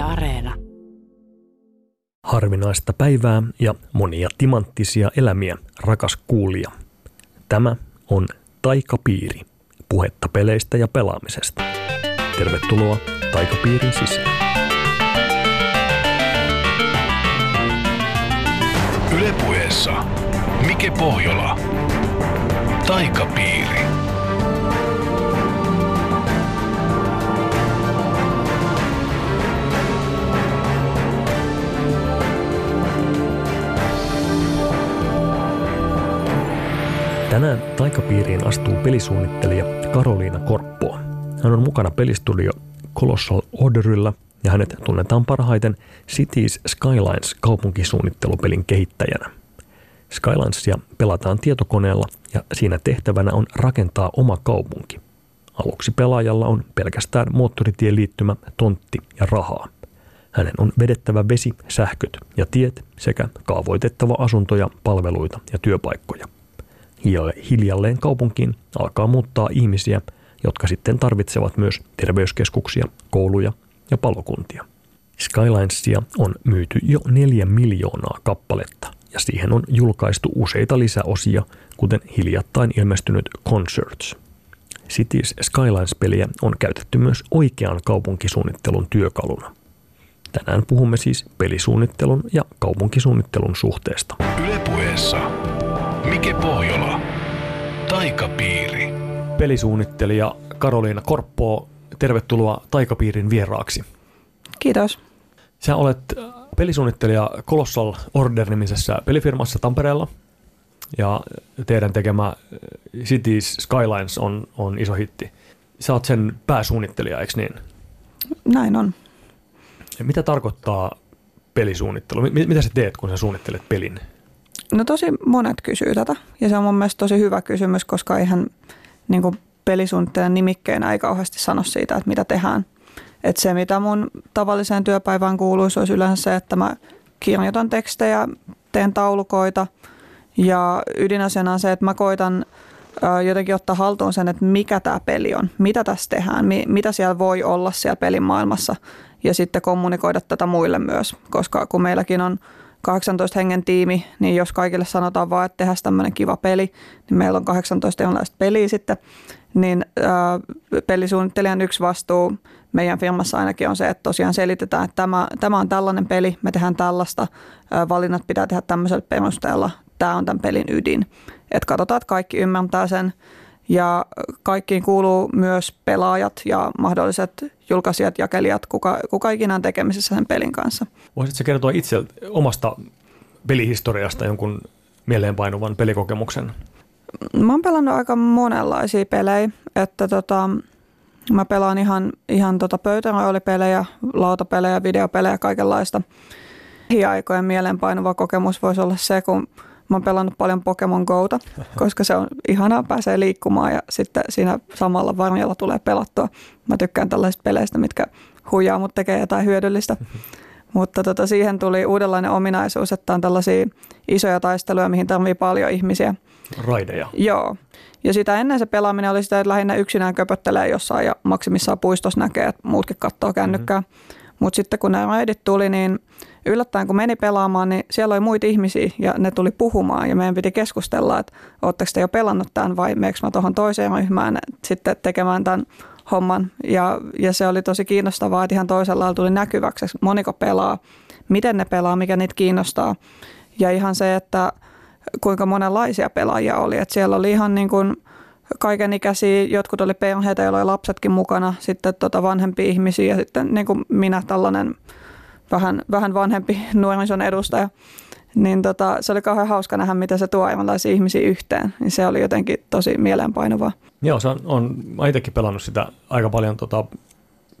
Yle Areena. Harvinaista päivää ja monia timanttisia elämiä, rakas kuulija. Tämä on Taikapiiri, puhetta peleistä ja pelaamisesta. Tervetuloa Taikapiirin sisään. Ylepuheessa Mike Pohjola. Taikapiiri. Tänään taikapiiriin astuu pelisuunnittelija Karoliina Korppoa. Hän on mukana pelistudio Colossal Orderilla ja hänet tunnetaan parhaiten Cities Skylines kaupunkisuunnittelupelin kehittäjänä. Skylinesia pelataan tietokoneella ja siinä tehtävänä on rakentaa oma kaupunki. Aluksi pelaajalla on pelkästään moottoritien liittymä, tontti ja rahaa. Hänen on vedettävä vesi, sähköt ja tiet sekä kaavoitettava asuntoja, palveluita ja työpaikkoja – hiljalleen kaupunkiin alkaa muuttaa ihmisiä, jotka sitten tarvitsevat myös terveyskeskuksia, kouluja ja palokuntia. Skylinesia on myyty jo neljä miljoonaa kappaletta ja siihen on julkaistu useita lisäosia, kuten hiljattain ilmestynyt Concerts. Cities Skylines-peliä on käytetty myös oikean kaupunkisuunnittelun työkaluna. Tänään puhumme siis pelisuunnittelun ja kaupunkisuunnittelun suhteesta. Ylepuheessa Mike Pohjola. Taikapiiri. Pelisuunnittelija Karoliina Korppo, tervetuloa Taikapiirin vieraaksi. Kiitos. Sä olet pelisuunnittelija Colossal Order-nimisessä pelifirmassa Tampereella. Ja teidän tekemä Cities Skylines on, on iso hitti. Sä oot sen pääsuunnittelija, eikö niin? Näin on. Ja mitä tarkoittaa pelisuunnittelu? Mitä sä teet, kun sä suunnittelet pelin? No tosi monet kysyy tätä ja se on mun mielestä tosi hyvä kysymys, koska eihän niin kuin pelisuunnittelijan nimikkeenä ei kauheasti sano siitä, että mitä tehdään. Että se, mitä mun tavalliseen työpäivään kuuluisi, olisi yleensä se, että mä kirjoitan tekstejä, teen taulukoita ja ydinasiana on se, että mä koitan jotenkin ottaa haltuun sen, että mikä tämä peli on, mitä tässä tehdään, mitä siellä voi olla siellä pelin maailmassa ja sitten kommunikoida tätä muille myös, koska kun meilläkin on – 18 hengen tiimi, niin jos kaikille sanotaan vaan, että tehdään tämmöinen kiva peli, niin meillä on 18 erilaista peliä sitten, niin ää, pelisuunnittelijan yksi vastuu meidän firmassa ainakin on se, että tosiaan selitetään, että tämä, tämä on tällainen peli, me tehdään tällaista, ää, valinnat pitää tehdä tämmöisellä perusteella, tämä on tämän pelin ydin. Että katsotaan, että kaikki ymmärtää sen ja kaikkiin kuuluu myös pelaajat ja mahdolliset julkaisijat, jakelijat, kuka, kuka ikinä on tekemisessä sen pelin kanssa. Voisitko kertoa itse omasta pelihistoriasta jonkun mieleenpainuvan pelikokemuksen? Mä oon pelannut aika monenlaisia pelejä, että tota, mä pelaan ihan, ihan tota pöytäroolipelejä, lautapelejä, videopelejä, kaikenlaista. Lähiaikojen mieleenpainuva kokemus voisi olla se, kun Mä oon pelannut paljon Pokemon Gouta, koska se on ihanaa, pääsee liikkumaan ja sitten siinä samalla varmilla tulee pelattua. Mä tykkään tällaisista peleistä, mitkä huijaa, mutta tekee jotain hyödyllistä. Mutta tota, siihen tuli uudenlainen ominaisuus, että on tällaisia isoja taisteluja, mihin tarvii paljon ihmisiä. Raideja. Joo. Ja sitä ennen se pelaaminen oli sitä, että lähinnä yksinään köpöttelee jossain ja maksimissaan puistossa näkee, että muutkin katsoo kännykkää. Mm-hmm. Mutta sitten kun nämä raidit tuli, niin yllättäen kun meni pelaamaan, niin siellä oli muita ihmisiä ja ne tuli puhumaan ja meidän piti keskustella, että oletteko te jo pelannut tämän vai meneekö mä tuohon toiseen ryhmään sitten tekemään tämän homman. Ja, ja se oli tosi kiinnostavaa, että ihan toisella tuli näkyväksi, moniko pelaa, miten ne pelaa, mikä niitä kiinnostaa. Ja ihan se, että kuinka monenlaisia pelaajia oli, että siellä oli ihan niin kuin kaikenikäisiä, jotkut oli perheitä, joilla oli lapsetkin mukana, sitten tota vanhempia ihmisiä ja sitten niin kuin minä tällainen vähän, vähän vanhempi nuorison edustaja. Niin tota, se oli kauhean hauska nähdä, miten se tuo aivanlaisia ihmisiä yhteen. Niin se oli jotenkin tosi mieleenpainuvaa. Joo, se on, on mä itsekin pelannut sitä aika paljon tota,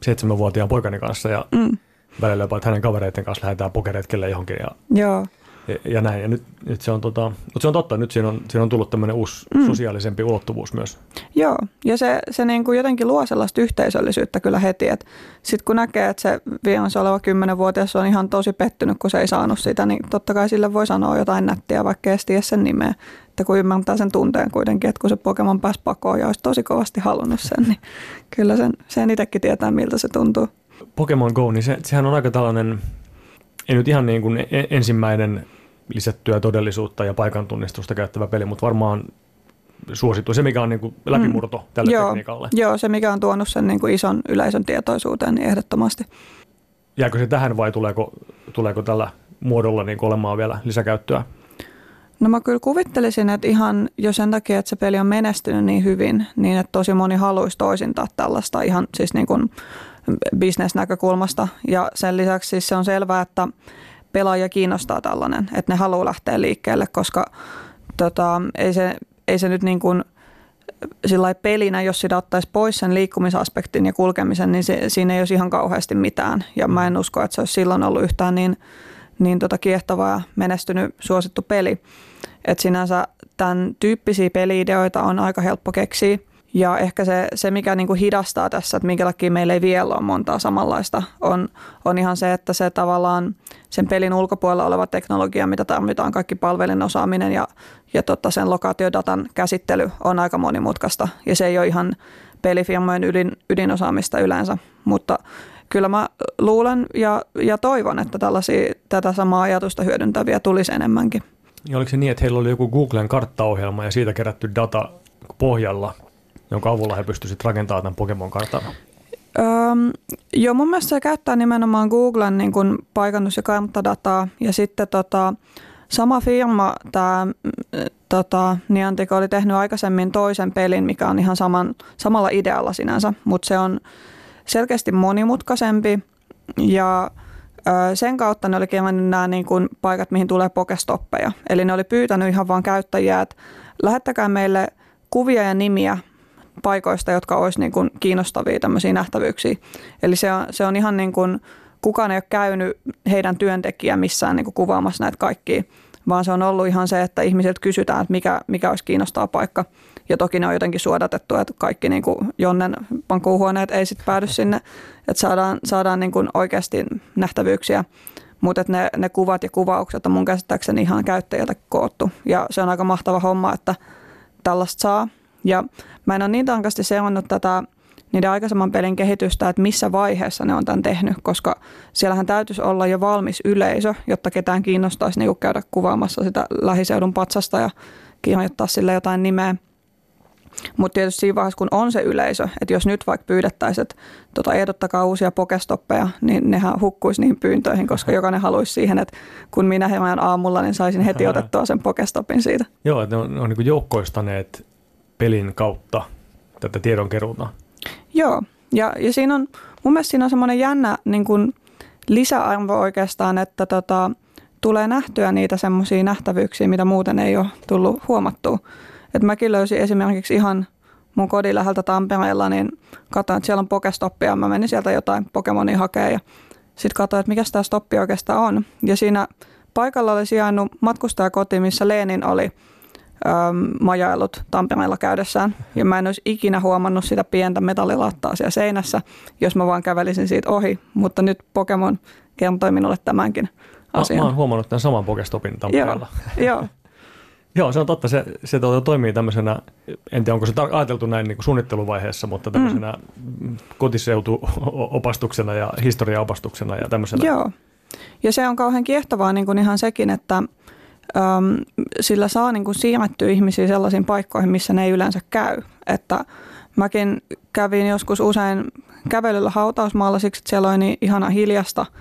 seitsemänvuotiaan poikani kanssa ja mm. välillä jopa, että hänen kavereiden kanssa lähdetään pokeretkelle johonkin. Ja Joo ja, näin. Ja nyt, nyt se on, tota, mutta se on totta, nyt siinä on, siinä on tullut tämmöinen uusi mm. sosiaalisempi ulottuvuus myös. Joo, ja se, se niin kuin jotenkin luo sellaista yhteisöllisyyttä kyllä heti, että sitten kun näkee, että se vieressä oleva kymmenenvuotias on ihan tosi pettynyt, kun se ei saanut sitä, niin totta kai sille voi sanoa jotain nättiä, vaikka ei tiedä sen nimeä. Että kun ymmärtää sen tunteen kuitenkin, että kun se Pokemon pääsi pakoon ja olisi tosi kovasti halunnut sen, niin kyllä sen, sen itsekin tietää, miltä se tuntuu. Pokemon Go, niin se, sehän on aika tällainen, ei nyt ihan niin kuin e- ensimmäinen lisättyä todellisuutta ja paikantunnistusta käyttävä peli, mutta varmaan suosittu. Se, mikä on niin kuin läpimurto mm. tälle joo, tekniikalle. Joo, se mikä on tuonut sen niin kuin ison yleisön tietoisuuteen, niin ehdottomasti. Jääkö se tähän vai tuleeko, tuleeko tällä muodolla niin olemaan vielä lisäkäyttöä? No mä kyllä kuvittelisin, että ihan jo sen takia, että se peli on menestynyt niin hyvin, niin että tosi moni haluaisi toisintaa tällaista ihan siis niin kuin bisnesnäkökulmasta. Ja sen lisäksi siis se on selvää, että pelaajia kiinnostaa tällainen, että ne haluaa lähteä liikkeelle, koska tota, ei, se, ei se nyt niin kuin sillä pelinä, jos sitä ottaisi pois sen liikkumisaspektin ja kulkemisen, niin se, siinä ei olisi ihan kauheasti mitään. Ja mä en usko, että se olisi silloin ollut yhtään niin, niin tota kiehtova ja menestynyt suosittu peli. Että sinänsä tämän tyyppisiä peliideoita on aika helppo keksiä. Ja ehkä se, se mikä niin kuin hidastaa tässä, että minkä takia meillä ei vielä ole montaa samanlaista, on, on ihan se, että se tavallaan sen pelin ulkopuolella oleva teknologia, mitä tarvitaan, kaikki palvelinosaaminen ja, ja tota sen lokaatiodatan käsittely on aika monimutkaista. Ja se ei ole ihan pelifirmojen ydin, ydinosaamista yleensä, mutta kyllä mä luulen ja, ja toivon, että tällaisia, tätä samaa ajatusta hyödyntäviä tulisi enemmänkin. Ja oliko se niin, että heillä oli joku Googlen karttaohjelma ja siitä kerätty data pohjalla, jonka avulla he pystyisivät rakentamaan tämän Pokemon-kartan? Öö, joo, mun mielestä se käyttää nimenomaan Googlen niin kuin paikannus- ja karttadataa ja sitten tota, sama firma, tämä tota, Niantic oli tehnyt aikaisemmin toisen pelin, mikä on ihan saman, samalla idealla sinänsä, mutta se on selkeästi monimutkaisempi ja sen kautta ne oli kerännyt nämä niin kuin paikat, mihin tulee pokestoppeja. Eli ne oli pyytänyt ihan vaan käyttäjiä, että lähettäkää meille kuvia ja nimiä paikoista, jotka olisi niin kuin kiinnostavia tämmöisiä nähtävyyksiä. Eli se on, se on ihan niin kuin, kukaan ei ole käynyt heidän työntekijä missään niin kuin kuvaamassa näitä kaikkia, vaan se on ollut ihan se, että ihmisiltä kysytään, että mikä, mikä olisi kiinnostava paikka. Ja toki ne on jotenkin suodatettu, että kaikki niin kuin Jonnen pankkuuhuoneet ei sitten päädy sinne, että saadaan, saadaan niin kuin oikeasti nähtävyyksiä. Mutta ne, ne kuvat ja kuvaukset on mun käsittääkseni ihan käyttäjiltä koottu. Ja se on aika mahtava homma, että tällaista saa. Ja mä en ole niin tarkasti seurannut tätä niiden aikaisemman pelin kehitystä, että missä vaiheessa ne on tämän tehnyt, koska siellähän täytyisi olla jo valmis yleisö, jotta ketään kiinnostaisi niin käydä kuvaamassa sitä lähiseudun patsasta ja kirjoittaa sille jotain nimeä. Mutta tietysti siinä vaiheessa, kun on se yleisö, että jos nyt vaikka pyydettäisiin, että tota, ehdottakaa uusia pokestoppeja, niin nehän hukkuisi niihin pyyntöihin, koska jokainen haluaisi siihen, että kun minä herään aamulla, niin saisin heti otettua sen pokestopin siitä. Joo, että ne on, ne on niin joukkoistaneet pelin kautta tätä tiedonkeruuta. Joo, ja, ja siinä on, mun mielestä siinä on semmoinen jännä niin kuin lisäarvo oikeastaan, että tota, tulee nähtyä niitä semmoisia nähtävyyksiä, mitä muuten ei ole tullut huomattua. Et mäkin löysin esimerkiksi ihan mun kodin läheltä Tampereella, niin katsoin, että siellä on Pokestoppi ja mä menin sieltä jotain Pokemonia hakemaan ja sitten katsoin, että mikä tämä stoppi oikeastaan on. Ja siinä paikalla oli sijainnut matkustajakoti, missä Leenin oli majailut Tampereella käydessään. Ja mä en olisi ikinä huomannut sitä pientä metallilattaa siellä seinässä, jos mä vaan kävelisin siitä ohi. Mutta nyt Pokemon kertoi minulle tämänkin asian. Mä, mä oon huomannut tämän saman Pokestopin Tampereella. Joo, joo. Joo, se on totta. Se, se tuota toimii tämmöisenä, en tiedä onko se ajateltu näin niin kuin suunnitteluvaiheessa, mutta tämmöisenä mm. kotiseutuopastuksena ja historiaopastuksena ja tämmöisenä. Joo, ja se on kauhean kiehtovaa niin kuin ihan sekin, että sillä saa niin kuin siirrettyä ihmisiä sellaisiin paikkoihin, missä ne ei yleensä käy. Että mäkin kävin joskus usein kävelyllä hautausmaalla siksi, että siellä oli niin ihana hiljasta –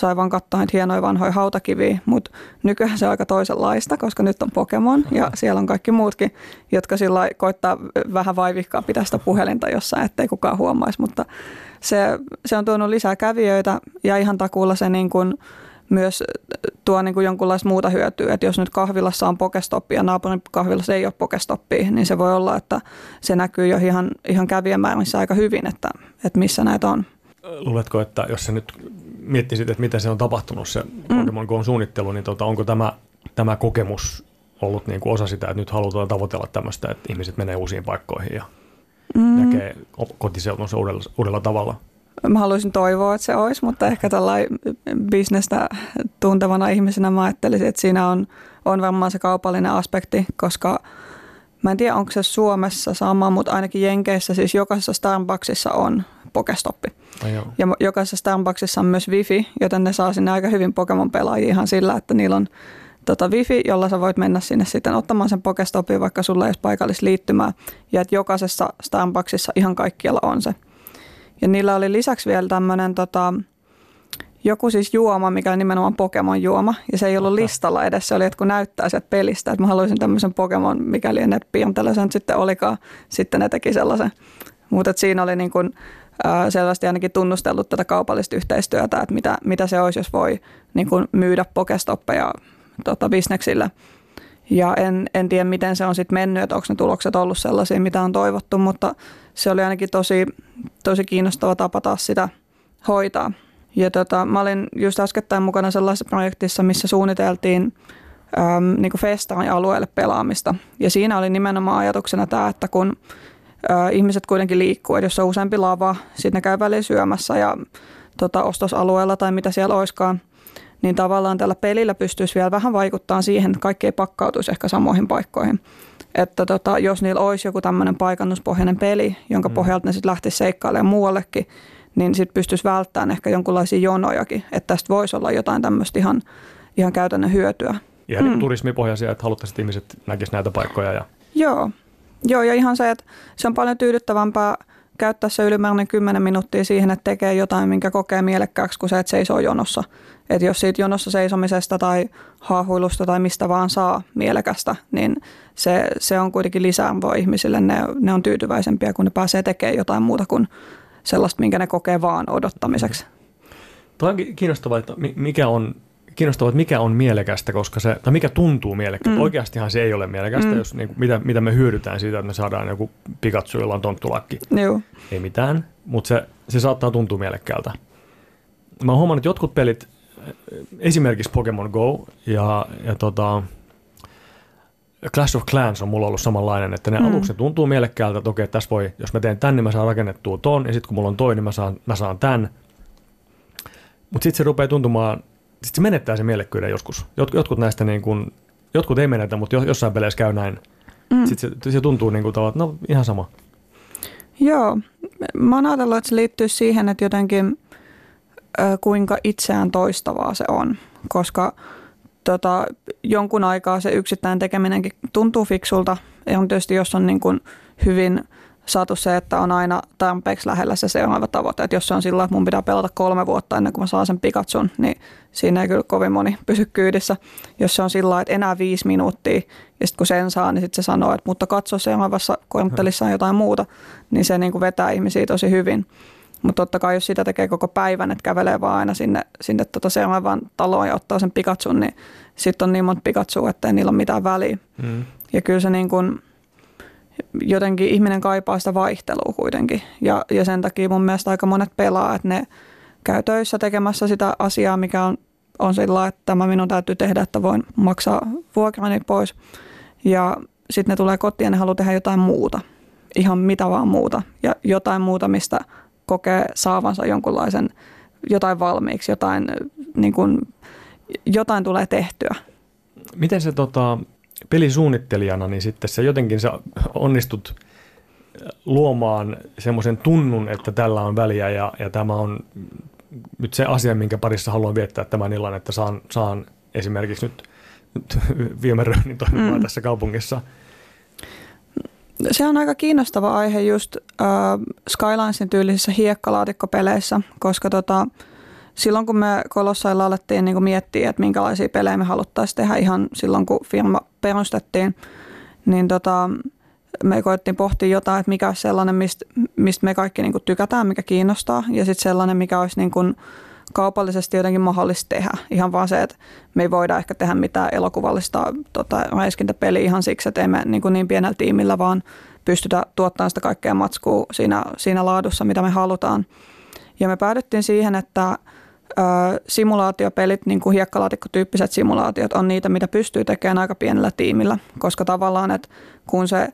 sai vaan katsoa niitä hienoja vanhoja hautakiviä, mutta nykyään se on aika toisenlaista, koska nyt on Pokemon ja siellä on kaikki muutkin, jotka sillä koittaa vähän vaivihkaa pitää sitä puhelinta jossain, ettei kukaan huomaisi, mutta se, se on tuonut lisää kävijöitä ja ihan takuulla se niin kuin myös tuo niin kuin jonkunlaista muuta hyötyä, että jos nyt kahvilassa on pokestoppi ja naapurin kahvilassa ei ole pokestoppia, niin se voi olla, että se näkyy jo ihan, ihan kävijämäärissä aika hyvin, että, että missä näitä on. Luuletko, että jos se nyt miettisit, että miten se on tapahtunut se mm. Pokemon Go suunnittelu, niin tota, onko tämä, tämä kokemus ollut niin kuin osa sitä, että nyt halutaan tavoitella tämmöistä, että ihmiset menee uusiin paikkoihin ja mm. näkee kotiseutunsa uudella, uudella tavalla? Mä haluaisin toivoa, että se olisi, mutta ehkä tällainen bisnestä tuntevana ihmisenä mä ajattelisin, että siinä on, on varmaan se kaupallinen aspekti, koska Mä en tiedä, onko se Suomessa sama, mutta ainakin Jenkeissä siis jokaisessa Starbucksissa on Pokestoppi. Ja jokaisessa Starbucksissa on myös wifi, joten ne saa sinne aika hyvin Pokemon-pelaajia ihan sillä, että niillä on tota wifi, jolla sä voit mennä sinne sitten ottamaan sen Pokestopin, vaikka sulla ei olisi paikallista liittymää. Ja että jokaisessa Starbucksissa ihan kaikkialla on se. Ja niillä oli lisäksi vielä tämmöinen tota, joku siis juoma, mikä on nimenomaan Pokemon juoma. Ja se ei ollut Aha. listalla edes, se oli, että kun näyttää sieltä pelistä, että mä haluaisin tämmöisen Pokemon, mikäli ne piirtely sen sitten olikaan, sitten ne teki sellaisen. Mutta siinä oli niin kuin, ää, selvästi ainakin tunnustellut tätä kaupallista yhteistyötä, että mitä, mitä se olisi, jos voi niin kuin myydä Pokestoppeja tota, bisneksille. Ja en, en tiedä, miten se on sitten mennyt, että onko ne tulokset ollut sellaisia, mitä on toivottu, mutta se oli ainakin tosi, tosi kiinnostava tapa taas sitä hoitaa. Ja tota, mä olin just äskettäin mukana sellaisessa projektissa, missä suunniteltiin äm, niin festarialueelle pelaamista. Ja siinä oli nimenomaan ajatuksena tämä, että kun ä, ihmiset kuitenkin liikkuu, että jos on useampi lava, sitten ne käy väliin syömässä ja tota, ostosalueella tai mitä siellä oiskaan, niin tavallaan tällä pelillä pystyisi vielä vähän vaikuttaa siihen, että kaikki ei pakkautuisi ehkä samoihin paikkoihin. Että tota, jos niillä olisi joku tämmöinen paikannuspohjainen peli, jonka Mm. pohjalta ne sitten lähtisi seikkailemaan muuallekin, niin sitten pystyisi välttämään ehkä jonkinlaisia jonojakin. Että tästä voisi olla jotain tämmöistä ihan, ihan käytännön hyötyä. Ihan mm. Turismipohjaisia, että haluttaisiin, että ihmiset näkisivät näitä paikkoja. Ja... Joo. Joo, ja ihan se, että se on paljon tyydyttävämpää käyttää se ylimääräinen 10 minuuttia siihen, että tekee jotain, minkä kokee mielekkääksi, kuin se, että seisoo jonossa. Että jos siitä jonossa seisomisesta tai haahuilusta tai mistä vaan saa mielekästä, niin se, se on kuitenkin lisäarvoa ihmisille. Ne, ne on tyytyväisempiä, kun ne pääsee tekemään jotain muuta kuin sellaista, minkä ne kokee vaan odottamiseksi. Tuo on ki- kiinnostavaa, että mi- mikä on, kiinnostavaa, että mikä on mielekästä, koska se, tai mikä tuntuu mielekkältä. Mm. Oikeastihan se ei ole mielekästä, mm. Mm. jos, niin kuin, mitä, mitä me hyödytään siitä, että me saadaan joku Pikachu, jolla on tonttulakki. Joo. Ei mitään, mutta se, se saattaa tuntua mielekkäältä. Mä oon huomannut, että jotkut pelit, esimerkiksi Pokemon Go ja, ja tota, Clash of Clans on mulla ollut samanlainen, että ne mm. Aluksi ne tuntuu mielekkäältä, että okei, tässä voi, jos mä teen tän, niin mä saan rakennettua ton, ja sitten kun mulla on toi, niin mä saan, mä saan tän. Mutta sitten se rupeaa tuntumaan, sitten se menettää se mielekkyyden joskus. Jot, jotkut näistä niin kun, jotkut ei menetä, mutta jo- jossain peleissä käy näin. Mm. Sitten se, se tuntuu niin kuin tavallaan, että no ihan sama. Joo, mä oon ajatellut, että se liittyy siihen, että jotenkin kuinka itseään toistavaa se on, koska tota, jonkun aikaa se yksittäin tekeminenkin tuntuu fiksulta. Ja on tietysti, jos on niin kuin hyvin saatu se, että on aina tarpeeksi lähellä se seuraava tavoite. Että jos se on sillä, että mun pitää pelata kolme vuotta ennen kuin mä saan sen Pikachun, niin siinä ei kyllä kovin moni pysy kyydissä. Jos se on sillä että enää viisi minuuttia, ja sitten kun sen saa, niin sitten se sanoo, että mutta katso seuraavassa korttelissa on jotain muuta, niin se niin kuin vetää ihmisiä tosi hyvin. Mutta totta kai jos sitä tekee koko päivän, että kävelee vaan aina sinne, sinne tota seuraavaan taloon ja ottaa sen Pikachun, niin sitten on niin monta Pikachua, että ei niillä ole mitään väliä. Mm. Ja kyllä se niin kuin, jotenkin ihminen kaipaa sitä vaihtelua kuitenkin. Ja, ja sen takia mun mielestä aika monet pelaa, että ne käy töissä tekemässä sitä asiaa, mikä on, on sillä että tämä minun täytyy tehdä, että voin maksaa vuokrani pois. Ja sitten ne tulee kotiin ja ne haluaa tehdä jotain muuta. Ihan mitä vaan muuta. Ja jotain muuta, mistä kokee saavansa jonkunlaisen jotain valmiiksi, jotain, niin kuin, jotain tulee tehtyä. Miten se tota, pelisuunnittelijana, niin sitten se jotenkin sä onnistut luomaan semmoisen tunnun, että tällä on väliä ja, ja tämä on nyt se asia, minkä parissa haluan viettää tämän illan, että saan, saan esimerkiksi nyt, nyt viemäröinnin toimimaan mm. Mm. tässä kaupungissa. Se on aika kiinnostava aihe just äh, Skylinesin tyylisissä hiekkalaatikkopeleissä, koska tota, silloin kun me Kolossailla alettiin niin miettiä, että minkälaisia pelejä me haluttaisiin tehdä ihan silloin kun firma perustettiin, niin tota, me koettiin pohtia jotain, että mikä olisi sellainen, mistä, mistä me kaikki niin tykätään, mikä kiinnostaa, ja sitten sellainen, mikä olisi niin kuin kaupallisesti jotenkin mahdollista tehdä. Ihan vaan se, että me ei voida ehkä tehdä mitään elokuvallista tota, räiskintäpeliä ihan siksi, että ei me niin, kuin niin pienellä tiimillä vaan pystytä tuottamaan sitä kaikkea matskua siinä, siinä laadussa, mitä me halutaan. Ja me päädyttiin siihen, että ö, simulaatiopelit, niin kuin hiekkalaatikkotyyppiset simulaatiot, on niitä, mitä pystyy tekemään aika pienellä tiimillä, koska tavallaan, että kun se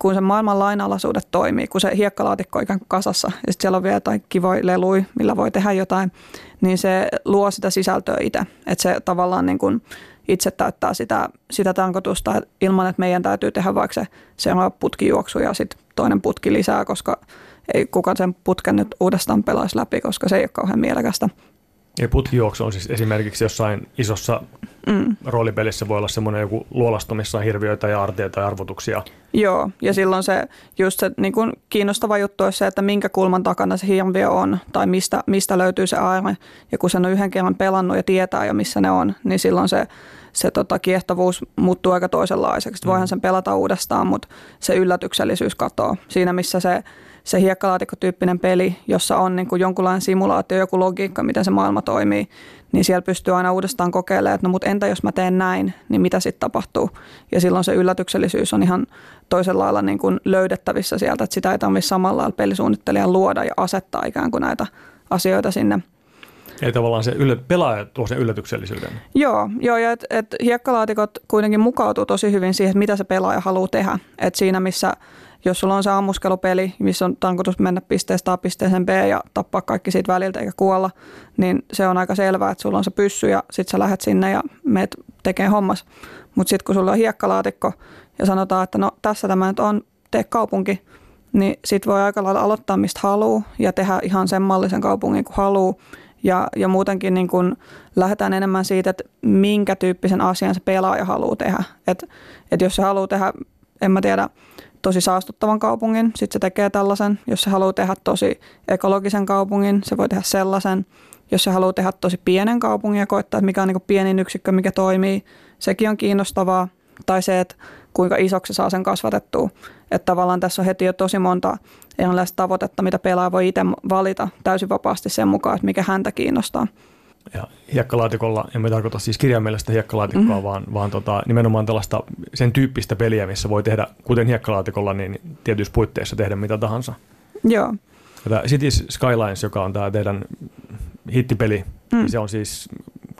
kun se maailman lainalaisuudet toimii, kun se hiekkalaatikko on ikään kuin kasassa ja sitten siellä on vielä jotain kivoja leluja, millä voi tehdä jotain, niin se luo sitä sisältöä itse. Että se tavallaan niin kuin itse täyttää sitä, sitä tarkoitusta ilman, että meidän täytyy tehdä vaikka se seuraava putkijuoksu ja sitten toinen putki lisää, koska ei kukaan sen putken nyt uudestaan pelaisi läpi, koska se ei ole kauhean mielekästä. Ja putkijuoksu on siis esimerkiksi jossain isossa mm. roolipelissä voi olla semmoinen joku luolasto, missä on hirviöitä ja arteita ja arvotuksia. Joo, ja silloin se just se niin kuin kiinnostava juttu on se, että minkä kulman takana se hirviö on tai mistä, mistä löytyy se aire. Ja kun sen on yhden kerran pelannut ja tietää jo missä ne on, niin silloin se, se tota, kiehtovuus muuttuu aika toisenlaiseksi. Mm. Voihan sen pelata uudestaan, mutta se yllätyksellisyys katoaa. Siinä missä se se hiekkalaatikkotyyppinen peli, jossa on niin kuin jonkunlainen simulaatio, joku logiikka, miten se maailma toimii, niin siellä pystyy aina uudestaan kokeilemaan, että no mutta entä jos mä teen näin, niin mitä sitten tapahtuu. Ja silloin se yllätyksellisyys on ihan toisella lailla niin kuin löydettävissä sieltä, että sitä ei tarvitse samalla lailla pelisuunnittelijan luoda ja asettaa ikään kuin näitä asioita sinne Eli tavallaan se yllä, pelaaja tuo sen yllätyksellisyyden. Joo, joo ja et, et hiekkalaatikot kuitenkin mukautuu tosi hyvin siihen, että mitä se pelaaja haluaa tehdä. Et siinä, missä jos sulla on se ammuskelupeli, missä on tarkoitus mennä pisteestä A pisteeseen B ja tappaa kaikki siitä väliltä eikä kuolla, niin se on aika selvää, että sulla on se pyssy ja sitten sä lähdet sinne ja meet tekee hommas. Mutta sitten kun sulla on hiekkalaatikko ja sanotaan, että no tässä tämä nyt on, tee kaupunki, niin sitten voi aika lailla aloittaa mistä haluaa ja tehdä ihan sen mallisen kaupungin kuin haluaa. Ja, ja muutenkin niin kun lähdetään enemmän siitä, että minkä tyyppisen asian se pelaaja haluaa tehdä. Että et jos se haluaa tehdä, en mä tiedä, tosi saastuttavan kaupungin, sitten se tekee tällaisen. Jos se haluaa tehdä tosi ekologisen kaupungin, se voi tehdä sellaisen. Jos se haluaa tehdä tosi pienen kaupungin ja koittaa, että mikä on niin pienin yksikkö, mikä toimii, sekin on kiinnostavaa. Tai se, että kuinka isoksi se saa sen kasvatettua. Että tavallaan tässä on heti jo tosi monta erilaista tavoitetta, mitä pelaaja voi itse valita täysin vapaasti sen mukaan, että mikä häntä kiinnostaa. Ja hiekkalaatikolla, en tarkoita siis kirjaimellistä hiekkalaatikkoa, mm-hmm. vaan, vaan tota, nimenomaan tällaista sen tyyppistä peliä, missä voi tehdä, kuten hiekkalaatikolla, niin tietyissä puitteissa tehdä mitä tahansa. Joo. Tämä Cities Skylines, joka on tämä teidän hittipeli, mm. niin se on siis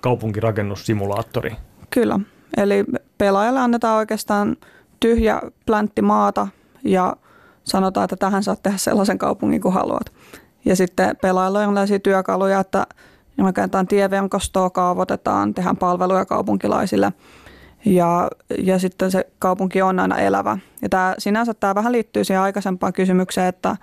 kaupunkirakennussimulaattori. Kyllä, eli pelaajalle annetaan oikeastaan tyhjä pläntti maata ja sanotaan, että tähän saat tehdä sellaisen kaupungin kuin haluat. Ja sitten pelaajalla on erilaisia työkaluja, että rakennetaan tieverkostoa, kaavoitetaan, tehdään palveluja kaupunkilaisille ja, ja sitten se kaupunki on aina elävä. Ja tämä, sinänsä tämä vähän liittyy siihen aikaisempaan kysymykseen, että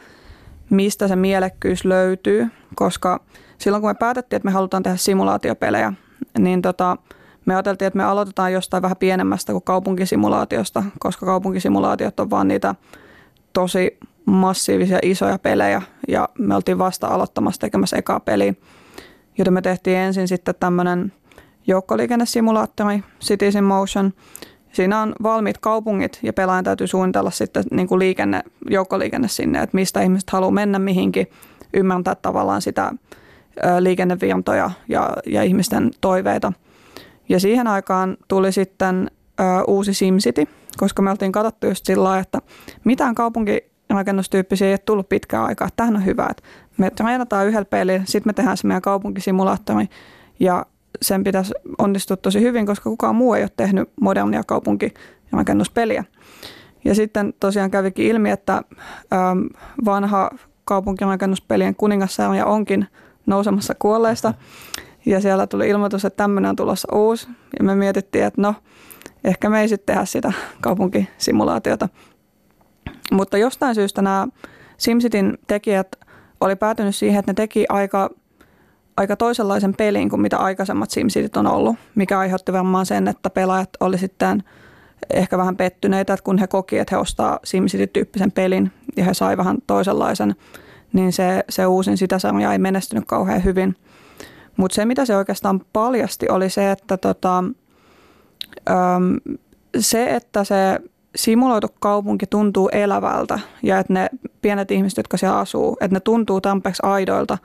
mistä se mielekkyys löytyy, koska silloin kun me päätettiin, että me halutaan tehdä simulaatiopelejä, niin tota, me ajateltiin, että me aloitetaan jostain vähän pienemmästä kuin kaupunkisimulaatiosta, koska kaupunkisimulaatiot on vaan niitä tosi massiivisia isoja pelejä ja me oltiin vasta aloittamassa tekemässä ekaa peliä. Joten me tehtiin ensin sitten tämmöinen joukkoliikennesimulaattori, Cities in Motion. Siinä on valmiit kaupungit ja pelaajan täytyy suunnitella sitten niin kuin liikenne, joukkoliikenne sinne, että mistä ihmiset haluaa mennä mihinkin, ymmärtää tavallaan sitä liikennevirtoja ja, ja ihmisten toiveita. Ja siihen aikaan tuli sitten uusi SimCity, koska me oltiin katsottu just sillä että mitään kaupunkirakennustyyppisiä ei ole tullut pitkään aikaa. Tähän on hyvä, että me treenataan yhdellä pelillä, sitten me tehdään se meidän kaupunkisimulaattori ja sen pitäisi onnistua tosi hyvin, koska kukaan muu ei ole tehnyt modernia kaupunkirakennuspeliä. Ja sitten tosiaan kävikin ilmi, että ähm, vanha kaupunkirakennuspelien kuningassarja onkin nousemassa kuolleista. Ja siellä tuli ilmoitus, että tämmöinen on tulossa uusi. Ja me mietittiin, että no, ehkä me ei sitten tehdä sitä kaupunkisimulaatiota. Mutta jostain syystä nämä SimCityn tekijät oli päätynyt siihen, että ne teki aika, aika toisenlaisen pelin kuin mitä aikaisemmat SimCityt on ollut, mikä aiheutti varmaan sen, että pelaajat oli sitten ehkä vähän pettyneitä, että kun he koki, että he ostaa SimCity-tyyppisen pelin ja he sai vähän toisenlaisen, niin se, se uusin sitä sarjaa ei menestynyt kauhean hyvin. Mutta se, mitä se oikeastaan paljasti, oli se, että tota, se, että se simuloitu kaupunki tuntuu elävältä ja että ne pienet ihmiset, jotka siellä asuu, että ne tuntuu tampeeksi aidoilta,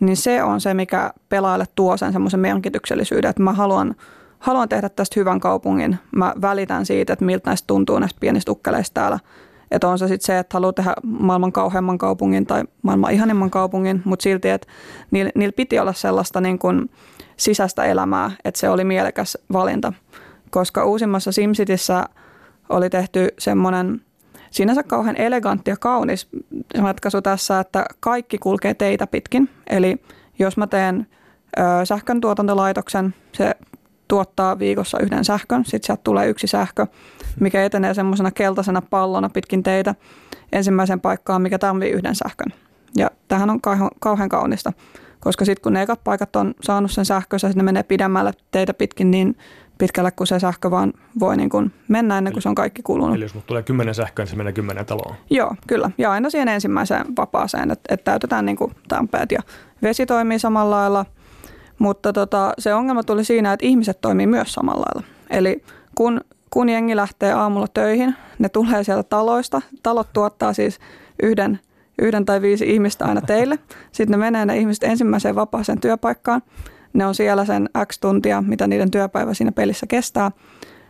niin se on se, mikä pelaajalle tuo sen semmoisen merkityksellisyyden, että mä haluan, haluan tehdä tästä hyvän kaupungin. Mä välitän siitä, että miltä näistä tuntuu näistä pienistä ukkeleista täällä. Että on se sitten se, että haluaa tehdä maailman kauheamman kaupungin tai maailman ihanimman kaupungin, mutta silti, että niillä, niillä piti olla sellaista niin kuin sisäistä elämää, että se oli mielekäs valinta. Koska uusimmassa SimCityssä – oli tehty semmoinen sinänsä kauhean elegantti ja kaunis ratkaisu tässä, että kaikki kulkee teitä pitkin. Eli jos mä teen ö, sähkön tuotantolaitoksen, se tuottaa viikossa yhden sähkön, sitten sieltä tulee yksi sähkö, mikä etenee semmoisena keltaisena pallona pitkin teitä ensimmäiseen paikkaan, mikä tarvii yhden sähkön. Ja tähän on kauhean kaunista, koska sitten kun ne ekat paikat on saanut sen sähkössä, ne menee pidemmälle teitä pitkin niin pitkälle kuin se sähkö vaan voi niin kuin mennä ennen kuin se on kaikki kulunut. Eli jos tulee kymmenen sähköä, niin se menee kymmenen taloon. Joo, kyllä. Ja aina siihen ensimmäiseen vapaaseen, että, että täytetään niin kuin tampeet ja vesi toimii samalla lailla. Mutta tota, se ongelma tuli siinä, että ihmiset toimii myös samalla lailla. Eli kun, kun jengi lähtee aamulla töihin, ne tulee sieltä taloista. Talot tuottaa siis yhden, yhden tai viisi ihmistä aina teille. Sitten ne menee ne ihmiset ensimmäiseen vapaaseen työpaikkaan. Ne on siellä sen X tuntia, mitä niiden työpäivä siinä pelissä kestää.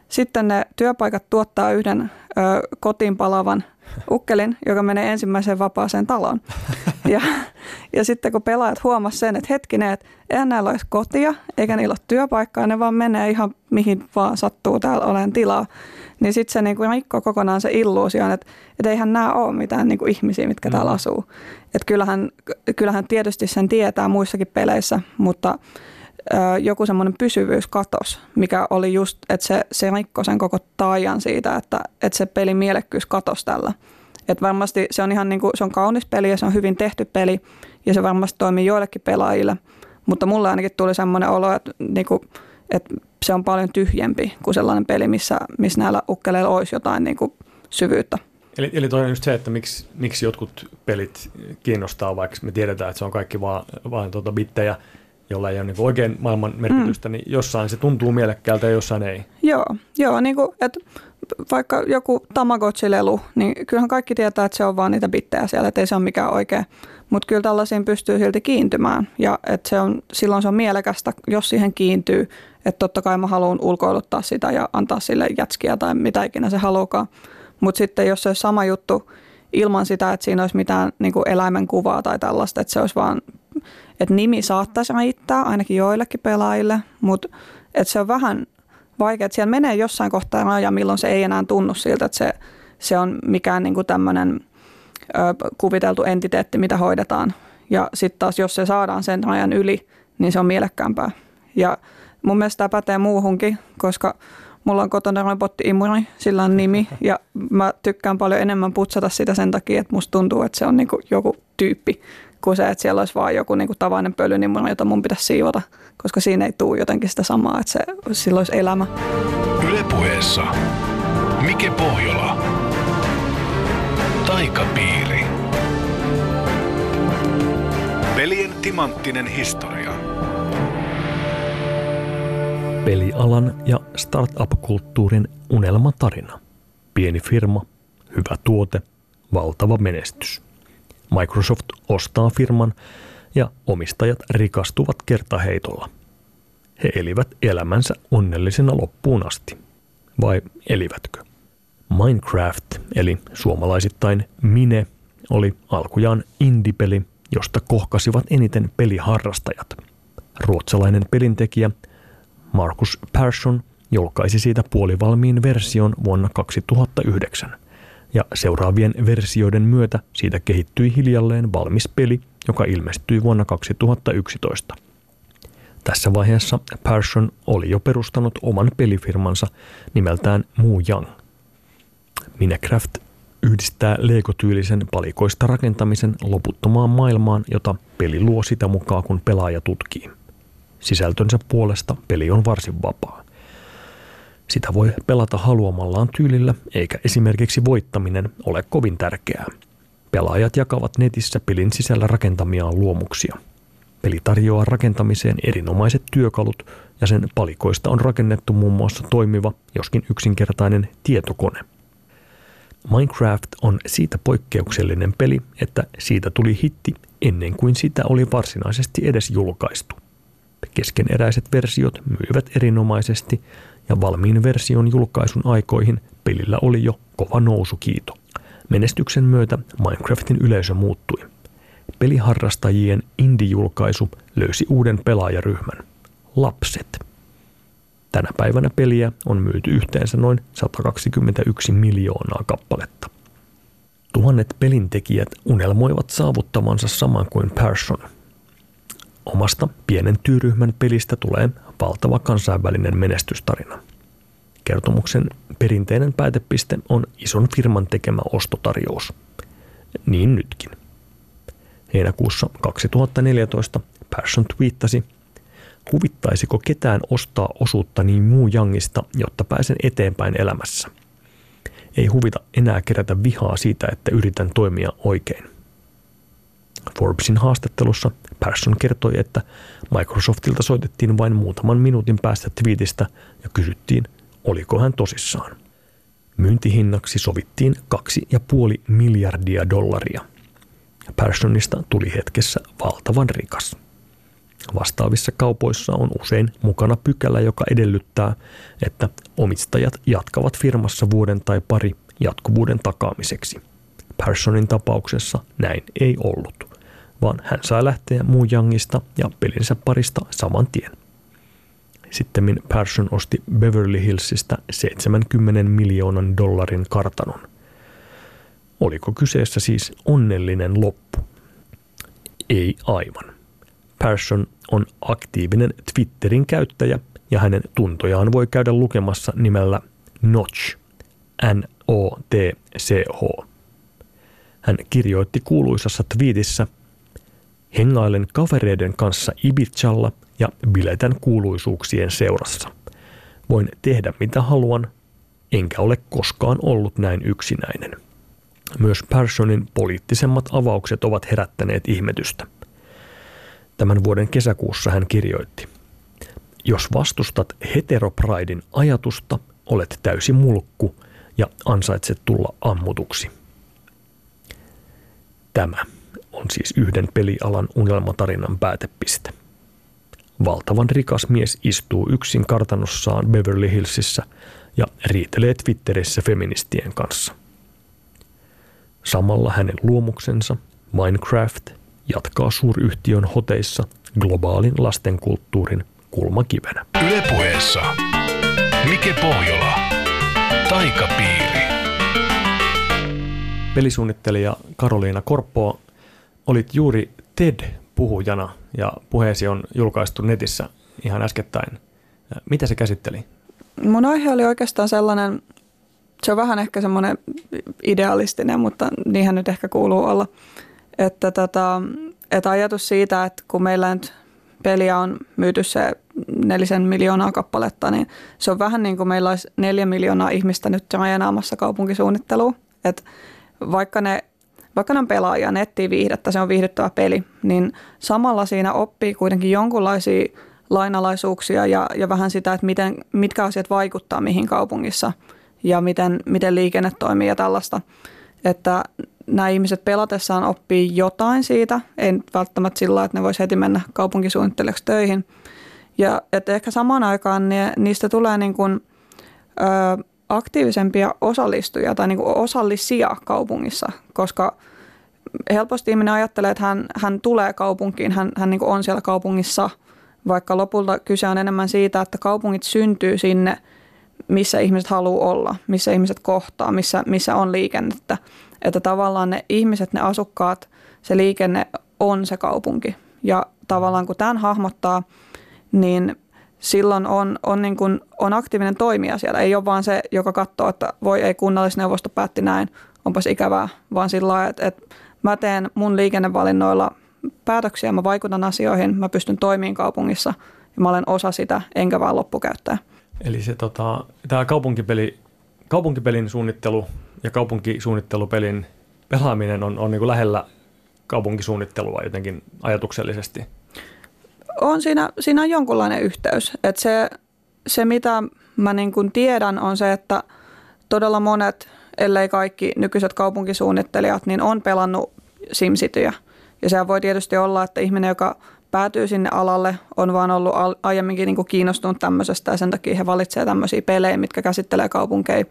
Sitten ne työpaikat tuottaa yhden ö, kotiin palavan ukkelin, joka menee ensimmäiseen vapaaseen taloon. Ja, ja sitten kun pelaajat huomasivat sen, että hetkinen, että eihän näillä olisi kotia, eikä niillä ole työpaikkaa, ne vaan menee ihan mihin vaan sattuu täällä olen tilaa, niin sitten se niinku rikkoo kokonaan se illuusio, että, että eihän nämä ole mitään niinku ihmisiä, mitkä mm. täällä asuu. Että kyllähän, kyllähän tietysti sen tietää muissakin peleissä, mutta joku semmoinen pysyvyys katos, mikä oli just, että se, se rikkoi sen koko taajan siitä, että, että se pelin mielekkyys katos tällä. Et varmasti se on ihan niin kuin, se on kaunis peli ja se on hyvin tehty peli ja se varmasti toimii joillekin pelaajille, mutta mulle ainakin tuli semmoinen olo, että, niin kuin, että se on paljon tyhjempi kuin sellainen peli, missä, missä näillä ukkeleilla olisi jotain niin kuin syvyyttä. Eli, eli toi on just se, että miksi, miksi jotkut pelit kiinnostaa, vaikka me tiedetään, että se on kaikki vaan, vaan tuota bittejä, jolla ei ole niin oikein maailman merkitystä, mm. niin jossain se tuntuu mielekkäältä ja jossain ei. Joo, joo niin kuin, että vaikka joku Tamagotchi-lelu, niin kyllähän kaikki tietää, että se on vaan niitä bittejä siellä, että ei se ole mikään oikea. Mutta kyllä tällaisiin pystyy silti kiintymään ja että se on, silloin se on mielekästä, jos siihen kiintyy. Että totta kai mä haluan ulkoiluttaa sitä ja antaa sille jätskiä tai mitä ikinä se haluaa. Mutta sitten jos se olisi sama juttu ilman sitä, että siinä olisi mitään niin kuin eläimen kuvaa tai tällaista, että se olisi vaan että nimi saattaisi riittää ainakin joillekin pelaajille, mutta että se on vähän vaikea, että siellä menee jossain kohtaa raja, milloin se ei enää tunnu siltä, että se, se on mikään niin tämmöinen kuviteltu entiteetti, mitä hoidetaan. Ja sitten taas, jos se saadaan sen rajan yli, niin se on mielekkäämpää. Ja mun mielestä tämä pätee muuhunkin, koska mulla on kotona robotti-imuri, sillä on nimi, ja mä tykkään paljon enemmän putsata sitä sen takia, että musta tuntuu, että se on niin joku tyyppi, kuin se, että siellä olisi vain joku niin kuin tavallinen pölynimuna, jota mun pitäisi siivota, koska siinä ei tule jotenkin sitä samaa, että se silloin olisi elämä. Ylepuheessa Mike Pohjola. Taikapiiri. Pelien timanttinen historia. Pelialan ja startup-kulttuurin unelmatarina. Pieni firma, hyvä tuote, valtava menestys. Microsoft ostaa firman ja omistajat rikastuvat kertaheitolla. He elivät elämänsä onnellisena loppuun asti. Vai elivätkö? Minecraft, eli suomalaisittain Mine, oli alkujaan indipeli, josta kohkasivat eniten peliharrastajat. Ruotsalainen pelintekijä Markus Persson julkaisi siitä puolivalmiin version vuonna 2009 ja seuraavien versioiden myötä siitä kehittyi hiljalleen valmis peli, joka ilmestyi vuonna 2011. Tässä vaiheessa Persson oli jo perustanut oman pelifirmansa nimeltään Mu Young. Minecraft yhdistää Lego-tyylisen palikoista rakentamisen loputtomaan maailmaan, jota peli luo sitä mukaan, kun pelaaja tutkii. Sisältönsä puolesta peli on varsin vapaa. Sitä voi pelata haluamallaan tyylillä, eikä esimerkiksi voittaminen ole kovin tärkeää. Pelaajat jakavat netissä pelin sisällä rakentamiaan luomuksia. Peli tarjoaa rakentamiseen erinomaiset työkalut ja sen palikoista on rakennettu muun muassa toimiva, joskin yksinkertainen tietokone. Minecraft on siitä poikkeuksellinen peli, että siitä tuli hitti ennen kuin sitä oli varsinaisesti edes julkaistu. Keskeneräiset versiot myivät erinomaisesti ja valmiin version julkaisun aikoihin pelillä oli jo kova nousukiito. Menestyksen myötä Minecraftin yleisö muuttui. Peliharrastajien indie-julkaisu löysi uuden pelaajaryhmän. Lapset. Tänä päivänä peliä on myyty yhteensä noin 121 miljoonaa kappaletta. Tuhannet pelintekijät unelmoivat saavuttamansa saman kuin Persson. Omasta pienen työryhmän pelistä tulee valtava kansainvälinen menestystarina. Kertomuksen perinteinen päätepiste on ison firman tekemä ostotarjous. Niin nytkin. Heinäkuussa 2014 Persson twiittasi, huvittaisiko ketään ostaa osuutta niin muu jangista, jotta pääsen eteenpäin elämässä. Ei huvita enää kerätä vihaa siitä, että yritän toimia oikein. Forbesin haastattelussa Persson kertoi, että Microsoftilta soitettiin vain muutaman minuutin päästä twiitistä ja kysyttiin, oliko hän tosissaan. Myyntihinnaksi sovittiin 2,5 miljardia dollaria. Personista tuli hetkessä valtavan rikas. Vastaavissa kaupoissa on usein mukana pykälä, joka edellyttää, että omistajat jatkavat firmassa vuoden tai pari jatkuvuuden takaamiseksi. Personin tapauksessa näin ei ollut, vaan hän sai lähteä Jangista ja pelinsä parista saman tien. Sitten Persson osti Beverly Hillsistä 70 miljoonan dollarin kartanon. Oliko kyseessä siis onnellinen loppu? Ei aivan. Persson on aktiivinen Twitterin käyttäjä ja hänen tuntojaan voi käydä lukemassa nimellä Notch, N-O-T-C-H. Hän kirjoitti kuuluisassa twiitissä – Hengailen kavereiden kanssa Ibizalla ja biletän kuuluisuuksien seurassa. Voin tehdä mitä haluan, enkä ole koskaan ollut näin yksinäinen. Myös Perssonin poliittisemmat avaukset ovat herättäneet ihmetystä. Tämän vuoden kesäkuussa hän kirjoitti, jos vastustat heteropraidin ajatusta, olet täysi mulkku ja ansaitset tulla ammutuksi. Tämä on siis yhden pelialan unelmatarinan päätepiste. Valtavan rikas mies istuu yksin kartanossaan Beverly Hillsissä ja riitelee Twitterissä feministien kanssa. Samalla hänen luomuksensa, Minecraft, jatkaa suuryhtiön hoteissa globaalin lastenkulttuurin kulmakivenä. Ylepuheessa Mike Pohjola. Taikapiiri. Pelisuunnittelija Karoliina Korppoa olit juuri TED-puhujana ja puheesi on julkaistu netissä ihan äskettäin. Mitä se käsitteli? Mun aihe oli oikeastaan sellainen, se on vähän ehkä semmoinen idealistinen, mutta niinhän nyt ehkä kuuluu olla, että, tota, että ajatus siitä, että kun meillä nyt peliä on myyty se nelisen miljoonaa kappaletta, niin se on vähän niin kuin meillä olisi neljä miljoonaa ihmistä nyt rajanaamassa kaupunkisuunnitteluun. Että vaikka ne vaikka on pelaaja, nettiin viihdettä, se on viihdyttävä peli, niin samalla siinä oppii kuitenkin jonkunlaisia lainalaisuuksia ja, ja vähän sitä, että miten, mitkä asiat vaikuttaa mihin kaupungissa ja miten, miten liikenne toimii ja tällaista. Että nämä ihmiset pelatessaan oppii jotain siitä, ei välttämättä sillä että ne voisi heti mennä kaupunkisuunnittelijaksi töihin. Ja että ehkä samaan aikaan niistä tulee niin kuin, aktiivisempia osallistujia tai niin kuin osallisia kaupungissa, koska helposti ihminen ajattelee, että hän, hän tulee kaupunkiin, hän, hän niin kuin on siellä kaupungissa, vaikka lopulta kyse on enemmän siitä, että kaupungit syntyy sinne, missä ihmiset haluaa olla, missä ihmiset kohtaa, missä, missä on liikennettä. Että tavallaan ne ihmiset, ne asukkaat, se liikenne on se kaupunki. Ja tavallaan kun tämän hahmottaa, niin silloin on, on, niin kuin, on aktiivinen toimija siellä. Ei ole vaan se, joka katsoo, että voi ei kunnallisneuvosto päätti näin, onpas ikävää, vaan sillä lailla, että, että mä teen mun liikennevalinnoilla päätöksiä, mä vaikutan asioihin, mä pystyn toimimaan kaupungissa ja mä olen osa sitä, enkä vaan loppukäyttäjä. Eli se tota, tämä kaupunkipeli, kaupunkipelin suunnittelu ja kaupunkisuunnittelupelin pelaaminen on, on niin kuin lähellä kaupunkisuunnittelua jotenkin ajatuksellisesti – on siinä, siinä on jonkunlainen yhteys. Et se, se, mitä mä niin kuin tiedän, on se, että todella monet, ellei kaikki nykyiset kaupunkisuunnittelijat, niin on pelannut SimCityä. Ja se voi tietysti olla, että ihminen, joka päätyy sinne alalle, on vaan ollut aiemminkin niin kuin kiinnostunut tämmöisestä ja sen takia he valitsevat tämmöisiä pelejä, mitkä käsittelee kaupunkeja.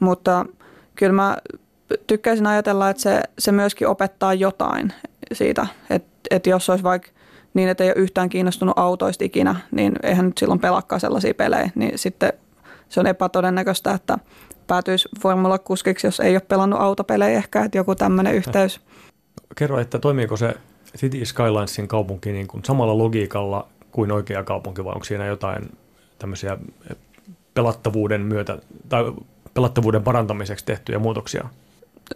Mutta kyllä mä tykkäisin ajatella, että se, se myöskin opettaa jotain siitä, että, että jos olisi vaikka niin, että ei ole yhtään kiinnostunut autoista ikinä, niin eihän nyt silloin pelakkaa sellaisia pelejä, niin sitten se on epätodennäköistä, että päätyisi formulakuskiksi, jos ei ole pelannut autopelejä ehkä, että joku tämmöinen yhteys. Kerro, että toimiiko se City Skylinesin kaupunki niin kuin samalla logiikalla kuin oikea kaupunki, vai onko siinä jotain tämmöisiä pelattavuuden myötä tai pelattavuuden parantamiseksi tehtyjä muutoksia?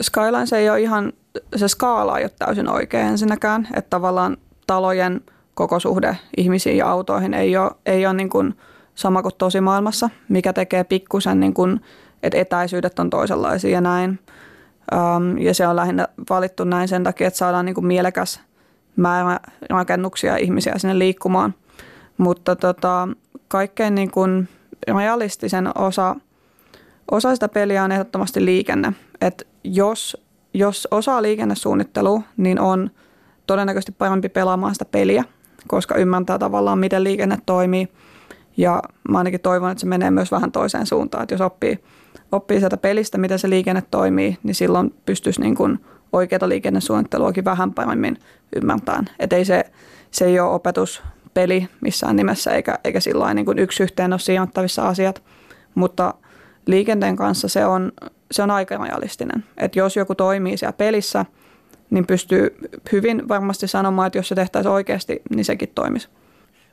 Skylines ei ole ihan, se skaala ei ole täysin oikein ensinnäkään, että tavallaan talojen koko suhde ihmisiin ja autoihin ei ole, ei ole niin kuin sama kuin tosimaailmassa, mikä tekee pikkusen, niin kuin, että etäisyydet on toisenlaisia ja näin. Um, ja se on lähinnä valittu näin sen takia, että saadaan niin kuin mielekäs määrä rakennuksia ihmisiä sinne liikkumaan. Mutta tota, kaikkein niin kuin realistisen osa, osa sitä peliä on ehdottomasti liikenne. Et jos, jos osaa liikennesuunnittelua, niin on todennäköisesti parempi pelaamaan sitä peliä, koska ymmärtää tavallaan, miten liikenne toimii. Ja mä ainakin toivon, että se menee myös vähän toiseen suuntaan, että jos oppii, oppii sieltä pelistä, miten se liikenne toimii, niin silloin pystyisi niin kuin oikeata liikennesuunnitteluakin vähän paremmin ymmärtämään. Että ei se, se ei ole opetuspeli missään nimessä, eikä, eikä sillä niin kuin yksi yhteen ole sijoittavissa asiat, mutta liikenteen kanssa se on, se on aika realistinen. Että jos joku toimii siellä pelissä, niin pystyy hyvin varmasti sanomaan, että jos se tehtäisiin oikeasti, niin sekin toimisi.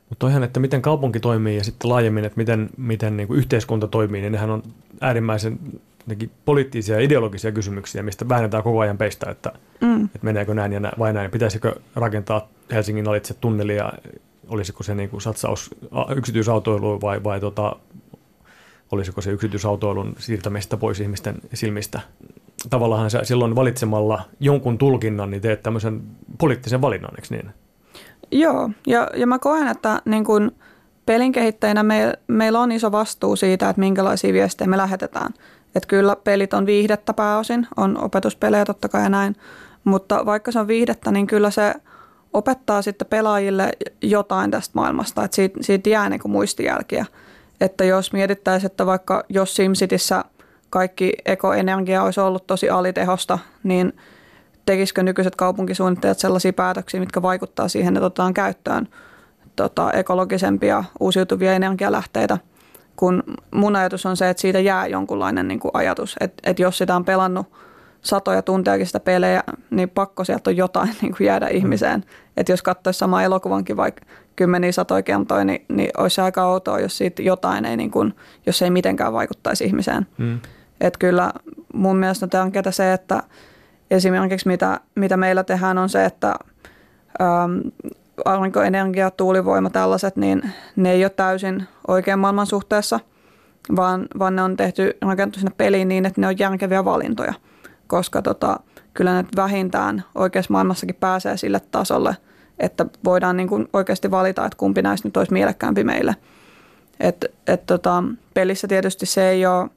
Mutta toihan, että miten kaupunki toimii ja sitten laajemmin, että miten, miten niin kuin yhteiskunta toimii, niin nehän on äärimmäisen poliittisia ja ideologisia kysymyksiä, mistä väännetään koko ajan peistä, että, mm. että meneekö näin ja näin, vai näin. Pitäisikö rakentaa Helsingin alitse tunnelia, olisiko se niin kuin satsaus yksityisautoiluun vai, vai tota, olisiko se yksityisautoilun siirtämistä pois ihmisten silmistä. Tavallaan sä silloin valitsemalla jonkun tulkinnan, niin teet tämmöisen poliittisen valinnan, eikö niin? Joo, ja, ja mä koen, että niin kun pelin kehittäjänä me, meillä on iso vastuu siitä, että minkälaisia viestejä me lähetetään. Että kyllä pelit on viihdettä pääosin, on opetuspelejä totta kai ja näin, mutta vaikka se on viihdettä, niin kyllä se opettaa sitten pelaajille jotain tästä maailmasta, että siitä, siitä jää niin muistijälkiä. Että jos mietittäisiin, että vaikka jos SimCityssä kaikki ekoenergia olisi ollut tosi alitehosta, niin tekisikö nykyiset kaupunkisuunnittajat sellaisia päätöksiä, mitkä vaikuttaa siihen, että otetaan käyttöön tota, ekologisempia uusiutuvia energialähteitä, kun mun ajatus on se, että siitä jää jonkunlainen niin kuin ajatus, että, että jos sitä on pelannut satoja tuntejakin sitä pelejä, niin pakko sieltä on jotain niin kuin jäädä ihmiseen. Että jos katsoisi sama elokuvankin vaikka kymmeniä satoja kertoja, niin, niin olisi aika outoa, jos siitä jotain ei, niin kuin, jos ei mitenkään vaikuttaisi ihmiseen. Mm. Että kyllä mun mielestä on tärkeää se, että esimerkiksi mitä, mitä meillä tehdään on se, että ähm, aurinkoenergia, tuulivoima, tällaiset, niin ne ei ole täysin oikean maailman suhteessa, vaan, vaan ne on tehty, rakennettu sinne peliin niin, että ne on järkeviä valintoja, koska tota, kyllä ne vähintään oikeassa maailmassakin pääsee sille tasolle, että voidaan niin kuin oikeasti valita, että kumpi näistä nyt olisi mielekkäämpi meille. Et, et tota, pelissä tietysti se ei ole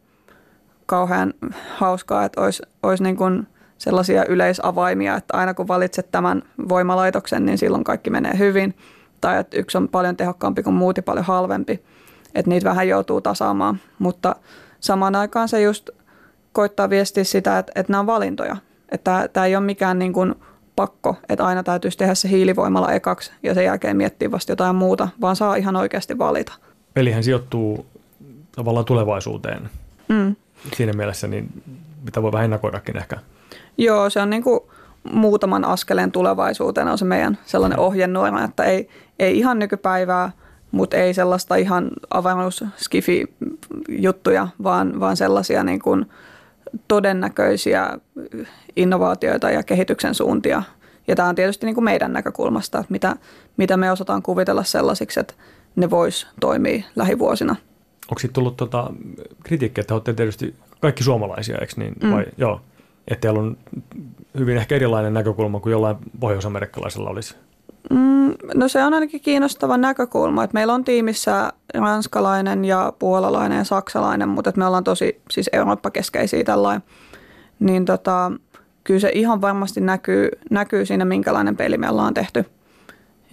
kauhean hauskaa, että olisi, olisi niin kuin sellaisia yleisavaimia, että aina kun valitset tämän voimalaitoksen, niin silloin kaikki menee hyvin. Tai että yksi on paljon tehokkaampi kuin muut ja paljon halvempi. Että niitä vähän joutuu tasaamaan. Mutta samaan aikaan se just koittaa viestiä sitä, että, että nämä on valintoja. Että tämä ei ole mikään niin kuin pakko, että aina täytyisi tehdä se hiilivoimala ekaksi ja sen jälkeen miettiä vasta jotain muuta, vaan saa ihan oikeasti valita. Pelihän sijoittuu tavallaan tulevaisuuteen. Mm. Siinä mielessä, niin mitä voi vähän ennakoidakin ehkä. Joo, se on niin kuin muutaman askeleen tulevaisuuteen on se meidän sellainen ohjenuora, että ei, ei ihan nykypäivää, mutta ei sellaista ihan avaruuskifi-juttuja, vaan, vaan sellaisia niin kuin todennäköisiä innovaatioita ja kehityksen suuntia. Ja tämä on tietysti niin kuin meidän näkökulmasta, että mitä, mitä me osataan kuvitella sellaisiksi, että ne vois toimia lähivuosina. Onko siitä tullut tota kritiikkiä, että olette tietysti kaikki suomalaisia, eikö niin? Mm. Vai, joo että teillä on hyvin ehkä erilainen näkökulma kuin jollain pohjoisamerikkalaisella olisi? Mm, no se on ainakin kiinnostava näkökulma, että meillä on tiimissä ranskalainen ja puolalainen ja saksalainen, mutta että me ollaan tosi siis Eurooppa-keskeisiä tällainen. Niin tota, kyllä se ihan varmasti näkyy, näkyy siinä, minkälainen peli me ollaan tehty.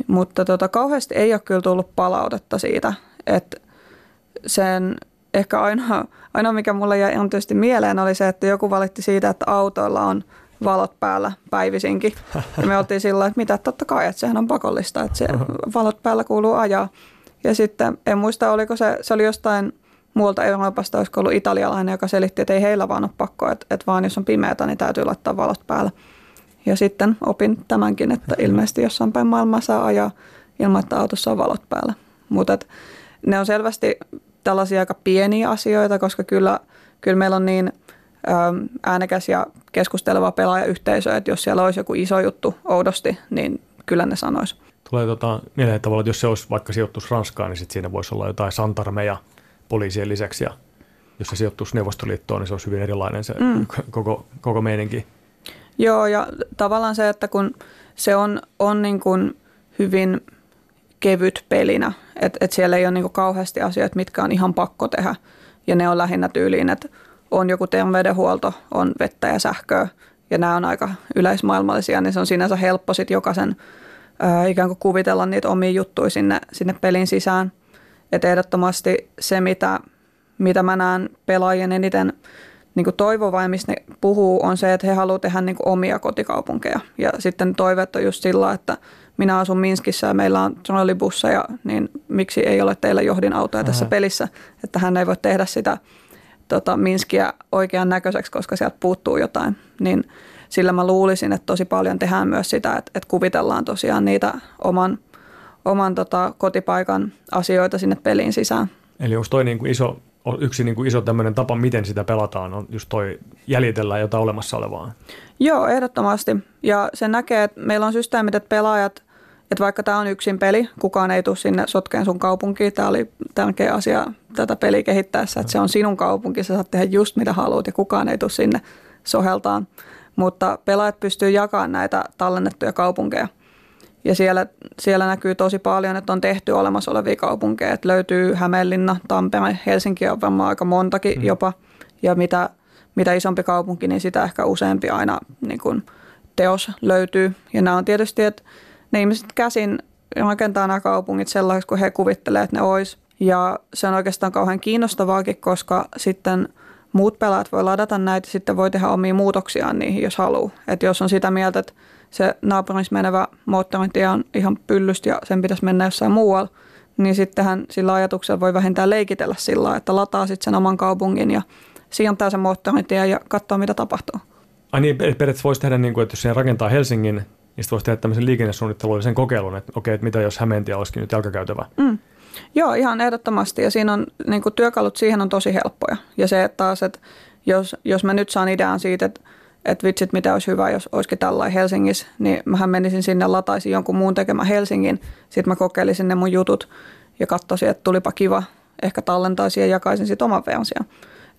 Mutta tota, kauheasti ei ole kyllä tullut palautetta siitä, että sen ehkä ainoa, ainoa, mikä mulle jäi on tietysti mieleen, oli se, että joku valitti siitä, että autoilla on valot päällä päivisinkin. Ja me oltiin sillä että mitä, totta kai, että sehän on pakollista, että se valot päällä kuuluu ajaa. Ja sitten en muista, oliko se, se oli jostain muualta Euroopasta, olisiko ollut italialainen, joka selitti, että ei heillä vaan ole pakko, että, että vaan jos on pimeätä, niin täytyy laittaa valot päälle. Ja sitten opin tämänkin, että ilmeisesti jossain päin maailmaa saa ajaa ilman, että autossa on valot päällä. Mutta ne on selvästi tällaisia aika pieniä asioita, koska kyllä, kyllä meillä on niin äänekäs ja keskusteleva pelaajayhteisö, että jos siellä olisi joku iso juttu oudosti, niin kyllä ne sanois. Tulee tota, mieleen tavalla, että jos se olisi vaikka sijoittus Ranskaan, niin sit siinä voisi olla jotain santarmeja poliisien lisäksi. Ja jos se sijoittuisi Neuvostoliittoon, niin se olisi hyvin erilainen se mm. koko, koko meininki. Joo, ja tavallaan se, että kun se on, on niin kuin hyvin kevyt pelinä, että et siellä ei ole niin kauheasti asioita, mitkä on ihan pakko tehdä. Ja ne on lähinnä tyyliin, että on joku terveydenhuolto, on vettä ja sähköä, ja nämä on aika yleismaailmallisia, niin se on sinänsä helppo sitten jokaisen ää, ikään kuin kuvitella niitä omia juttuja sinne, sinne pelin sisään. Että ehdottomasti se, mitä, mitä mä näen pelaajien eniten niin kuin mistä ne puhuu, on se, että he haluavat tehdä niin omia kotikaupunkeja. Ja sitten toiveet on just sillä, että minä asun Minskissä ja meillä on trollibusseja, niin miksi ei ole teillä johdinautoja tässä pelissä, että hän ei voi tehdä sitä tota, Minskiä oikean näköiseksi, koska sieltä puuttuu jotain. Niin sillä mä luulisin, että tosi paljon tehdään myös sitä, että, että kuvitellaan tosiaan niitä oman, oman tota, kotipaikan asioita sinne peliin sisään. Eli onko toi niin kuin iso, yksi niin kuin iso tämmöinen tapa, miten sitä pelataan, on just toi jäljitellään jotain olemassa olevaa? Joo, ehdottomasti. Ja se näkee, että meillä on systeemit, että pelaajat, että vaikka tämä on yksin peli, kukaan ei tule sinne sotkeen sun kaupunkiin. Tämä oli tärkeä asia tätä peliä kehittäessä, että se on sinun kaupunki, sä saat tehdä just mitä haluat ja kukaan ei tule sinne soheltaan mutta pelaajat pystyy jakamaan näitä tallennettuja kaupunkeja. Ja siellä, siellä näkyy tosi paljon, että on tehty olemassa olevia kaupunkeja. Että löytyy Hämeenlinna, Tampere, Helsinki on varmaan aika montakin mm. jopa. Ja mitä, mitä isompi kaupunki, niin sitä ehkä useampi aina niin kuin teos löytyy. Ja nämä on tietysti, että ne ihmiset käsin rakentaa nämä kaupungit sellaisiksi kuin he kuvittelevat, että ne olisi. Ja se on oikeastaan kauhean kiinnostavaakin, koska sitten – muut pelaajat voi ladata näitä ja sitten voi tehdä omia muutoksiaan niihin, jos haluaa. Että jos on sitä mieltä, että se naapurissa menevä moottoritie on ihan pyllystä ja sen pitäisi mennä jossain muualla, niin sittenhän sillä ajatuksella voi vähintään leikitellä sillä että lataa sitten sen oman kaupungin ja sijoittaa sen moottoritie ja katsoa, mitä tapahtuu. Ai niin, periaatteessa voisi tehdä niin kuin, että jos rakentaa Helsingin, sitten voisi tehdä tämmöisen liikennesuunnittelullisen kokeilun, että okei, että mitä jos Hämeentie olisikin nyt jalkakäytävä. Mm. Joo, ihan ehdottomasti. Ja siinä on niin kuin työkalut siihen on tosi helppoja. Ja se että taas, että jos, jos mä nyt saan idean siitä, että, että vitsit, mitä olisi hyvä, jos olisikin tällainen Helsingissä, niin mähän menisin sinne, lataisin jonkun muun tekemään Helsingin. Sitten mä kokeilisin ne mun jutut ja katsoisin, että tulipa kiva. Ehkä tallentaisin ja jakaisin sitten oman version.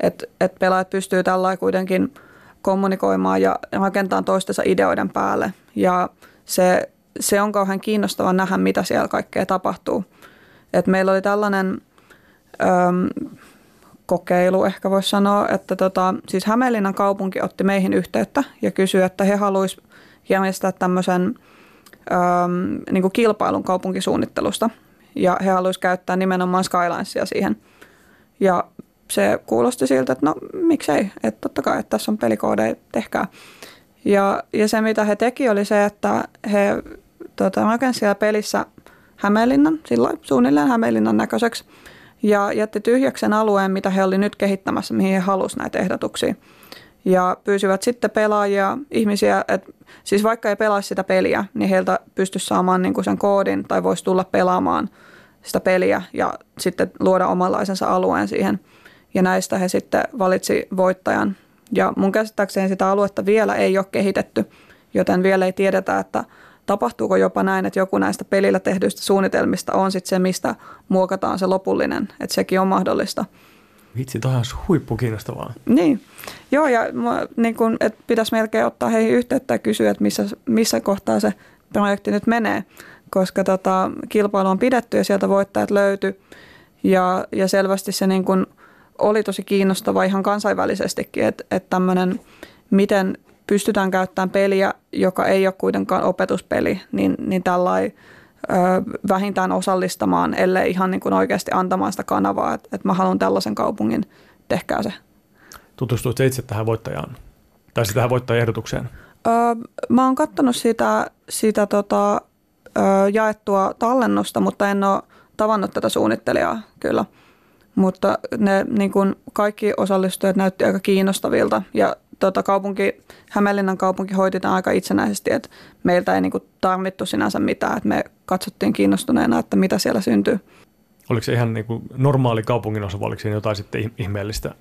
Että et pelaajat pystyy tällä kuitenkin kommunikoimaan ja rakentamaan toistensa ideoiden päälle. Ja se, se on kauhean kiinnostava nähdä, mitä siellä kaikkea tapahtuu. Et meillä oli tällainen öm, kokeilu, ehkä voisi sanoa, että tota, siis Hämeenlinnan kaupunki otti meihin yhteyttä ja kysyi, että he haluaisivat järjestää tämmöisen öm, niin kuin kilpailun kaupunkisuunnittelusta ja he haluaisivat käyttää nimenomaan Skylinesia siihen. Ja se kuulosti siltä, että no miksei, että totta kai, että tässä on pelikoodeja, tehkää. Ja, ja se, mitä he teki, oli se, että he tota, rakensivat siellä pelissä – Hämeenlinnan, silloin suunnilleen Hämeenlinnan näköiseksi, ja jätti tyhjäksen alueen, mitä he olivat nyt kehittämässä, mihin he halusivat näitä ehdotuksia. Ja pyysivät sitten pelaajia, ihmisiä, että siis vaikka ei pelaisi sitä peliä, niin heiltä pystyisi saamaan niin kuin sen koodin tai voisi tulla pelaamaan sitä peliä ja sitten luoda omanlaisensa alueen siihen. Ja näistä he sitten valitsi voittajan. Ja mun käsittääkseni sitä aluetta vielä ei ole kehitetty, joten vielä ei tiedetä, että – tapahtuuko jopa näin, että joku näistä pelillä tehdyistä suunnitelmista on sitten se, mistä muokataan se lopullinen, että sekin on mahdollista. Vitsi, toi on huippu kiinnostavaa. Niin, joo ja niin kun, että pitäisi melkein ottaa heihin yhteyttä ja kysyä, että missä, missä kohtaa se projekti nyt menee, koska tota, kilpailu on pidetty ja sieltä voittajat löytyi ja, ja selvästi se niin kun oli tosi kiinnostava ihan kansainvälisestikin, että, että tämmöinen, miten pystytään käyttämään peliä, joka ei ole kuitenkaan opetuspeli, niin, niin tällainen vähintään osallistamaan, ellei ihan niin kuin oikeasti antamaan sitä kanavaa, että, että mä haluan tällaisen kaupungin, tehkää se. Tutustuit itse tähän voittajaan, tai tähän voittajaehdotukseen? Öö, mä oon katsonut sitä, sitä tota, öö, jaettua tallennusta, mutta en ole tavannut tätä suunnittelijaa kyllä. Mutta ne niin kuin kaikki osallistujat näytti aika kiinnostavilta ja tota, kaupunki, Hämeenlinnan kaupunki hoiti tämän aika itsenäisesti, että meiltä ei niin kuin tarvittu sinänsä mitään, että me katsottiin kiinnostuneena, että mitä siellä syntyy. Oliko se ihan niin kuin normaali kaupungin osa vai oliko siinä jotain sitten ihmeellistä?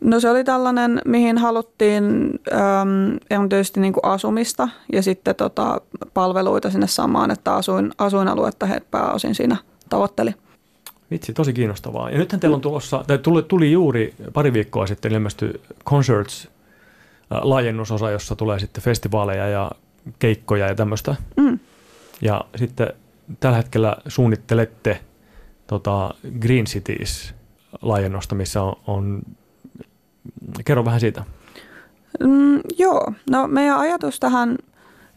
No se oli tällainen, mihin haluttiin äm, erityisesti niin kuin asumista ja sitten tota, palveluita sinne samaan, että asuin, asuinaluetta he pääosin siinä tavoitteli. Vitsi, tosi kiinnostavaa. Ja nythän teillä on tulossa, tai tuli, tuli juuri pari viikkoa sitten ilmestyi Concerts laajennusosa, jossa tulee sitten festivaaleja ja keikkoja ja tämmöistä. Mm. Ja sitten tällä hetkellä suunnittelette tota Green Cities laajennosta, missä on, on kerro vähän siitä. Mm, joo, no meidän ajatus tähän,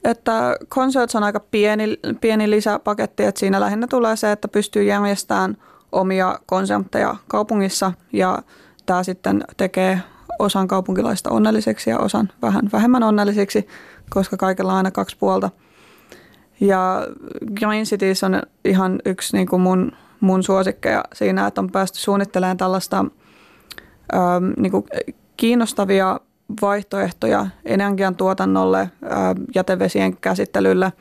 että Concerts on aika pieni, pieni lisäpaketti, että siinä lähinnä tulee se, että pystyy järjestämään omia konsepteja kaupungissa ja tämä sitten tekee osan kaupunkilaista onnelliseksi ja osan vähän vähemmän onnellisiksi, koska kaikella on aina kaksi puolta. Ja Green Cities on ihan yksi niin kuin mun, mun suosikkeja siinä, että on päästy suunnittelemaan tällaista ähm, niin kuin kiinnostavia vaihtoehtoja energiantuotannolle, jätevesien käsittelylle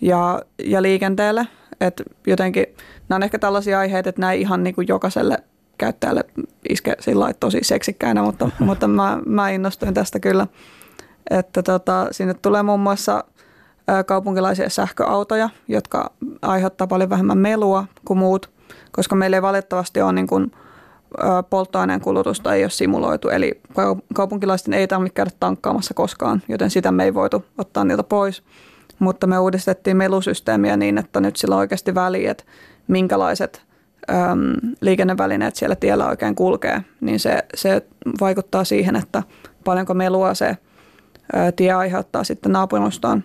ja, ja liikenteelle. Et jotenkin nämä on ehkä tällaisia aiheita, että nämä ihan niin kuin jokaiselle käyttäjälle iske sillä tosi seksikkäinä, mutta, mutta mä, mä innostuin tästä kyllä. Että tota, sinne tulee muun muassa kaupunkilaisia sähköautoja, jotka aiheuttaa paljon vähemmän melua kuin muut, koska meillä ei valitettavasti ole niin kuin – polttoaineen kulutusta ei ole simuloitu, eli kaupunkilaisten ei tarvitse käydä tankkaamassa koskaan, joten sitä me ei voitu ottaa niiltä pois. Mutta me uudistettiin melusysteemiä niin, että nyt sillä on oikeasti väliä, että minkälaiset äm, liikennevälineet siellä tiellä oikein kulkee, niin se, se vaikuttaa siihen, että paljonko melua se ää, tie aiheuttaa sitten naapurustoon.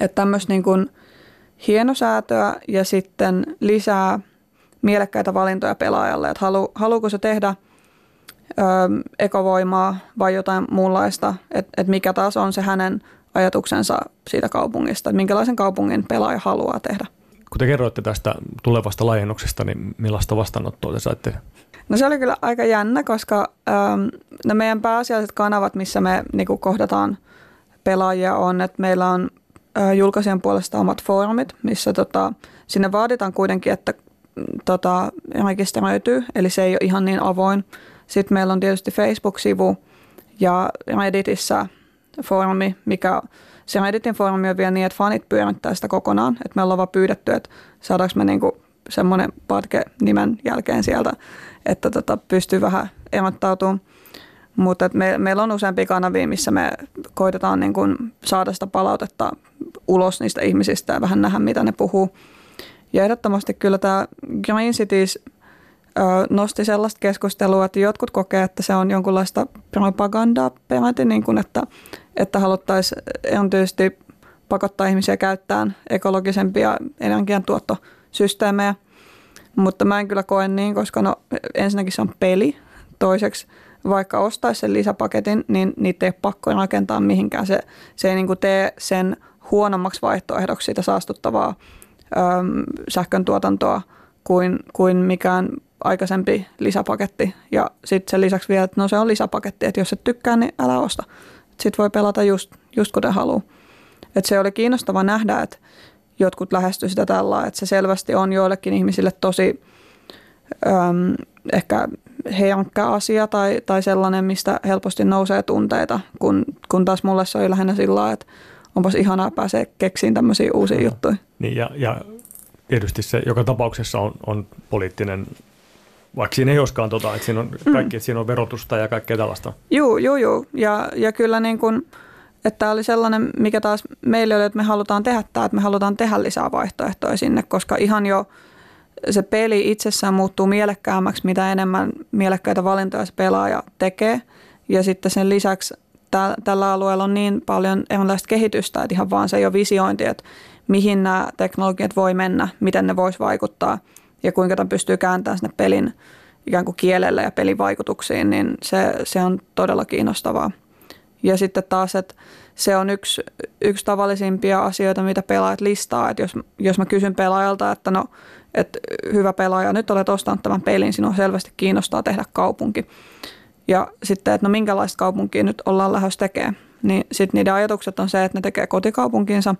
Että tämmöistä niin kuin hienosäätöä ja sitten lisää mielekkäitä valintoja pelaajalle, että halu, haluuko se tehdä ekovoimaa vai jotain muunlaista, että et mikä taas on se hänen ajatuksensa siitä kaupungista, että minkälaisen kaupungin pelaaja haluaa tehdä. Kun te kerroitte tästä tulevasta laajennuksesta, niin millaista vastaanottoa te saitte? No se oli kyllä aika jännä, koska ähm, no meidän pääasialliset kanavat, missä me niin kohdataan pelaajia on, että meillä on äh, julkaisijan puolesta omat foorumit, missä tota, sinne vaaditaan kuitenkin, että tota, rekisteröityy, eli se ei ole ihan niin avoin. Sitten meillä on tietysti Facebook-sivu ja Redditissä foorumi, mikä se Redditin foorumi on vielä niin, että fanit pyörittää sitä kokonaan. Että me ollaan vaan pyydetty, että saadaanko me niinku semmoinen patke nimen jälkeen sieltä, että tota, pystyy vähän erottautumaan. Mutta me, meillä on useampia kanavia, missä me koitetaan niin kun saada sitä palautetta ulos niistä ihmisistä ja vähän nähdä, mitä ne puhuu. Ja ehdottomasti kyllä tämä Green Cities nosti sellaista keskustelua, että jotkut kokee, että se on jonkunlaista propagandaa peräti, niin kuin että, että haluttaisiin erityisesti pakottaa ihmisiä käyttämään ekologisempia energiantuottosysteemejä. Mutta mä en kyllä koe niin, koska no, ensinnäkin se on peli. Toiseksi vaikka ostaisi sen lisäpaketin, niin niitä ei ole pakko rakentaa mihinkään. Se, se ei niin kuin tee sen huonommaksi vaihtoehdoksi siitä saastuttavaa sähkön tuotantoa kuin, kuin mikään aikaisempi lisäpaketti. Ja sitten sen lisäksi vielä, että no se on lisäpaketti, että jos et tykkää, niin älä osta. Sitten voi pelata just, just kuten haluaa. Et se oli kiinnostava nähdä, että jotkut lähestyivät sitä tällä, että se selvästi on joillekin ihmisille tosi äm, ehkä herkkä asia tai, tai sellainen, mistä helposti nousee tunteita, kun, kun taas mulle se oli lähinnä sillä että onpas ihanaa pääsee keksiin tämmöisiä uusia no. juttuja. Niin ja, ja tietysti se joka tapauksessa on, on poliittinen vaikka siinä ei olisikaan tota, että siinä on mm. kaikki, että siinä on verotusta ja kaikkea tällaista. Joo, joo, joo. Ja, ja kyllä niin kuin, että tämä oli sellainen, mikä taas meille oli, että me halutaan tehdä tämä, että me halutaan tehdä lisää vaihtoehtoja sinne, koska ihan jo se peli itsessään muuttuu mielekkäämmäksi, mitä enemmän mielekkäitä valintoja se pelaaja tekee. Ja sitten sen lisäksi tällä alueella on niin paljon erilaista kehitystä, että ihan vaan se ei ole visiointi, että mihin nämä teknologiat voi mennä, miten ne voisi vaikuttaa ja kuinka tämä pystyy kääntämään sinne pelin ikään kuin kielelle ja pelin vaikutuksiin, niin se, se on todella kiinnostavaa. Ja sitten taas, että se on yksi, yksi tavallisimpia asioita, mitä pelaajat listaa. Että jos, jos mä kysyn pelaajalta, että no, että hyvä pelaaja, nyt olet ostanut tämän pelin, sinua selvästi kiinnostaa tehdä kaupunki. Ja sitten, että no minkälaista kaupunkia nyt ollaan lähdössä tekemään. Niin sitten niiden ajatukset on se, että ne tekee kotikaupunkinsa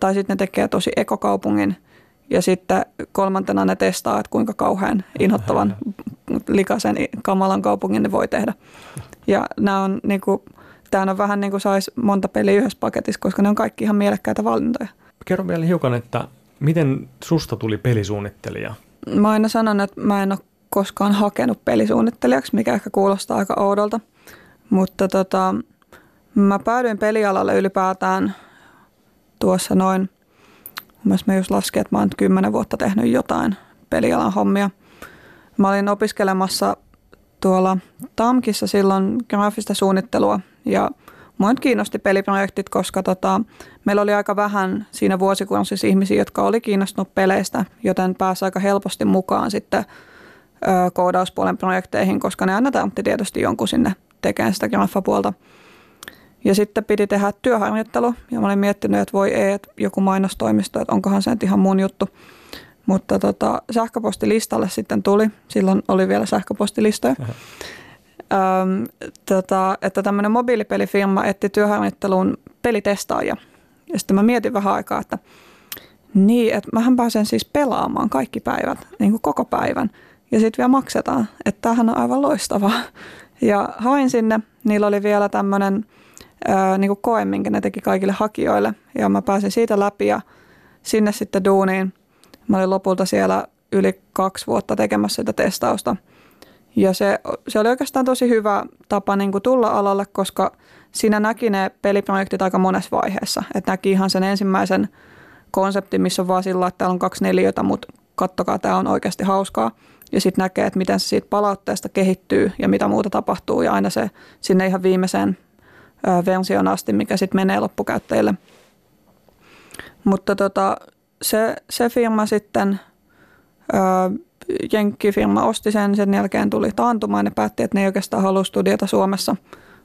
tai sitten ne tekee tosi ekokaupungin – ja sitten kolmantena ne testaa, että kuinka kauhean inhottavan likaisen kamalan kaupungin ne voi tehdä. Ja nämä on niin kuin, tämä on vähän niin kuin saisi monta peliä yhdessä paketissa, koska ne on kaikki ihan mielekkäitä valintoja. Kerro vielä hiukan, että miten susta tuli pelisuunnittelija? Mä aina sanon, että mä en ole koskaan hakenut pelisuunnittelijaksi, mikä ehkä kuulostaa aika oudolta. Mutta tota, mä päädyin pelialalle ylipäätään tuossa noin Myös mä just lasken, että mä oon kymmenen vuotta tehnyt jotain pelialan hommia. Mä olin opiskelemassa tuolla TAMKissa silloin graafista suunnittelua ja Mua nyt kiinnosti peliprojektit, koska tota, meillä oli aika vähän siinä vuosikurssissa ihmisiä, jotka oli kiinnostunut peleistä, joten pääsi aika helposti mukaan sitten koodauspuolen projekteihin, koska ne aina tarvitti tietysti jonkun sinne tekemään sitä graffapuolta. Ja sitten piti tehdä työharjoittelu ja mä olin miettinyt, että voi ei, että joku mainostoimisto, että onkohan se nyt ihan mun juttu. Mutta tota, sähköpostilistalle sitten tuli, silloin oli vielä sähköpostilistoja, Öm, tota, että tämmöinen mobiilipelifirma etti työharjoitteluun pelitestaajia. Ja sitten mä mietin vähän aikaa, että niin, että mähän pääsen siis pelaamaan kaikki päivät, niin kuin koko päivän. Ja sitten vielä maksetaan, että tämähän on aivan loistavaa. Ja hain sinne, niillä oli vielä tämmöinen niin kuin koe, minkä ne teki kaikille hakijoille. Ja mä pääsin siitä läpi ja sinne sitten duuniin. Mä olin lopulta siellä yli kaksi vuotta tekemässä sitä testausta. Ja se, se oli oikeastaan tosi hyvä tapa niin kuin tulla alalle, koska siinä näki ne peliprojektit aika monessa vaiheessa. Että näki ihan sen ensimmäisen konseptin, missä on vaan sillä, että täällä on kaksi neliötä, mutta kattokaa, tämä on oikeasti hauskaa. Ja sitten näkee, että miten se siitä palautteesta kehittyy ja mitä muuta tapahtuu. Ja aina se sinne ihan viimeiseen versioon asti, mikä sitten menee loppukäyttäjille. Mutta tota, se, se firma sitten, Jenkkifirma osti sen, sen jälkeen tuli taantumaan ja päätti, että ne ei oikeastaan halua studiota Suomessa,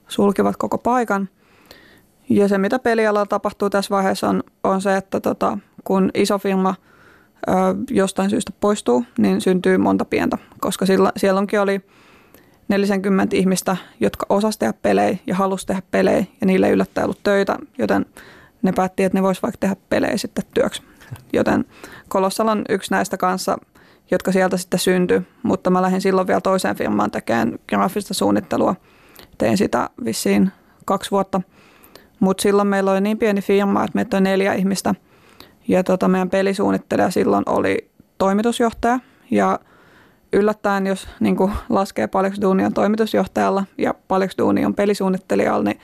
sulkivat koko paikan. Ja se, mitä pelialalla tapahtuu tässä vaiheessa, on, on se, että tota, kun iso firma ö, jostain syystä poistuu, niin syntyy monta pientä, koska sillä, sielläkin oli – 40 ihmistä, jotka osasivat tehdä pelejä ja halusivat tehdä pelejä ja niille ei yllättäen ollut töitä, joten ne päätti, että ne voisivat vaikka tehdä pelejä sitten työksi. Joten Kolossal on yksi näistä kanssa, jotka sieltä sitten syntyi, mutta mä lähdin silloin vielä toiseen firmaan tekemään graafista suunnittelua. Tein sitä vissiin kaksi vuotta, mutta silloin meillä oli niin pieni firma, että meitä oli neljä ihmistä ja tota, meidän pelisuunnittelija silloin oli toimitusjohtaja ja – yllättäen, jos niin kuin laskee paljonko duunia on toimitusjohtajalla ja paljonko duunia on pelisuunnittelijalla, niin